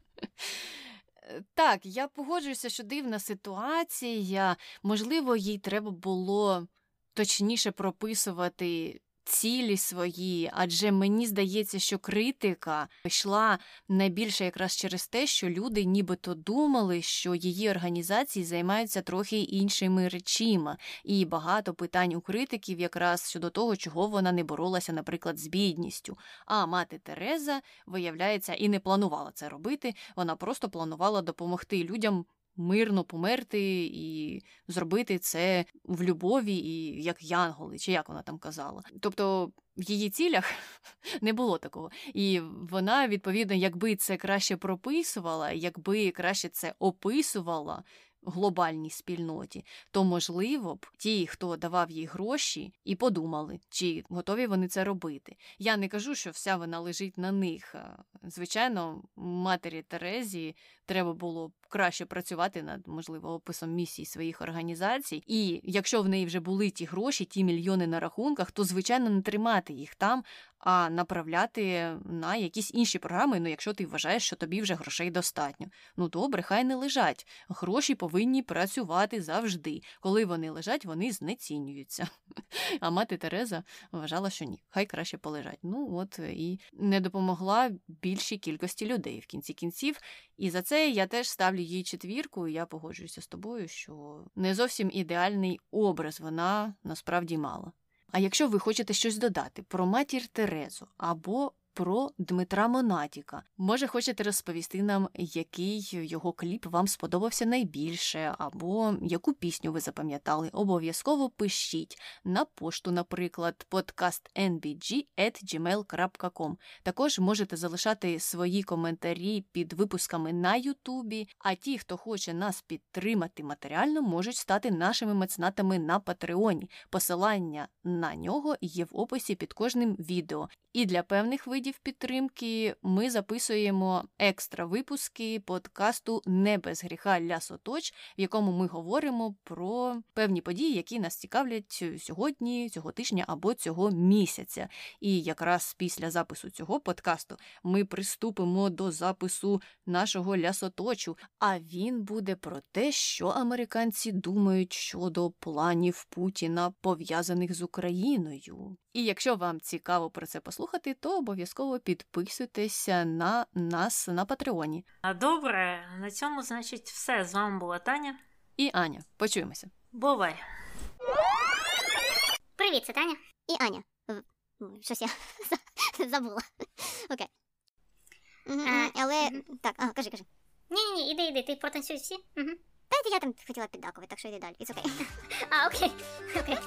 [SPEAKER 2] Так, я погоджуюся, що дивна ситуація. Можливо, їй треба було точніше прописувати цілі свої, адже мені здається, що критика йшла найбільше якраз через те, що люди нібито думали, що її організації займаються трохи іншими речима, і багато питань у критиків якраз щодо того, чого вона не боролася, наприклад, з бідністю. А мати Тереза, виявляється, і не планувала це робити. Вона просто планувала допомогти людям мирно померти і зробити це в любові, і як янголи, чи як вона там казала. Тобто в її цілях не було такого. І вона, відповідно, якби це краще прописувала, якби краще це описувала, глобальній спільноті, то, можливо б, ті, хто давав їй гроші, і подумали, чи готові вони це робити. Я не кажу, що вся вона лежить на них. Звичайно, матері Терезі треба було краще працювати над, можливо, описом місій своїх організацій. І якщо в неї вже були ті гроші, ті мільйони на рахунках, то звичайно не тримати їх там, а направляти на якісь інші програми. Ну, якщо ти вважаєш, що тобі вже грошей достатньо. Ну добре, хай не лежать. Гроші повинні працювати завжди. Коли вони лежать, вони знецінюються. А мати Тереза вважала, що ні, хай краще полежать. Ну от і не допомогла більшій кількості людей в кінці кінців. І за це я теж ставлю їй четвірку, і я погоджуюся з тобою, що не зовсім ідеальний образ вона насправді мала. А якщо ви хочете щось додати про матір Терезу або про Дмитра Монатіка. Може, хочете розповісти нам, який його кліп вам сподобався найбільше, або яку пісню ви запам'ятали? Обов'язково пишіть на пошту, наприклад, podcastnbg.gmail.com. Також можете залишати свої коментарі під випусками на Ютубі. А ті, хто хоче нас підтримати матеріально, можуть стати нашими меценатами на Патреоні. Посилання на нього є в описі під кожним відео. І для певних видів підтримки ми записуємо екстра випуски подкасту Не без гріха ля соточ, в якому ми говоримо про певні події, які нас цікавлять сьогодні, цього тижня або цього місяця. І якраз після запису цього подкасту ми приступимо до запису нашого лясоточу. А він буде про те, що американці думають щодо планів Путіна пов'язаних з Україною. І якщо вам цікаво про це послухати, то обов'язково підписуйтеся на нас на Патреоні.
[SPEAKER 1] А добре, на цьому, значить, все. З вами була Таня
[SPEAKER 2] і Аня. Почуємося.
[SPEAKER 1] Бувай!
[SPEAKER 3] Привіт, це Таня і Аня. Щось я забула. Окей. А, Але так, а, кажи, кажи.
[SPEAKER 4] Ні, ні, ні, іди, іди, ти протанцюєш всі. Угу.
[SPEAKER 3] Та я там хотіла піддакувати, так що йди далі. It's okay.
[SPEAKER 4] А, окей. Окей,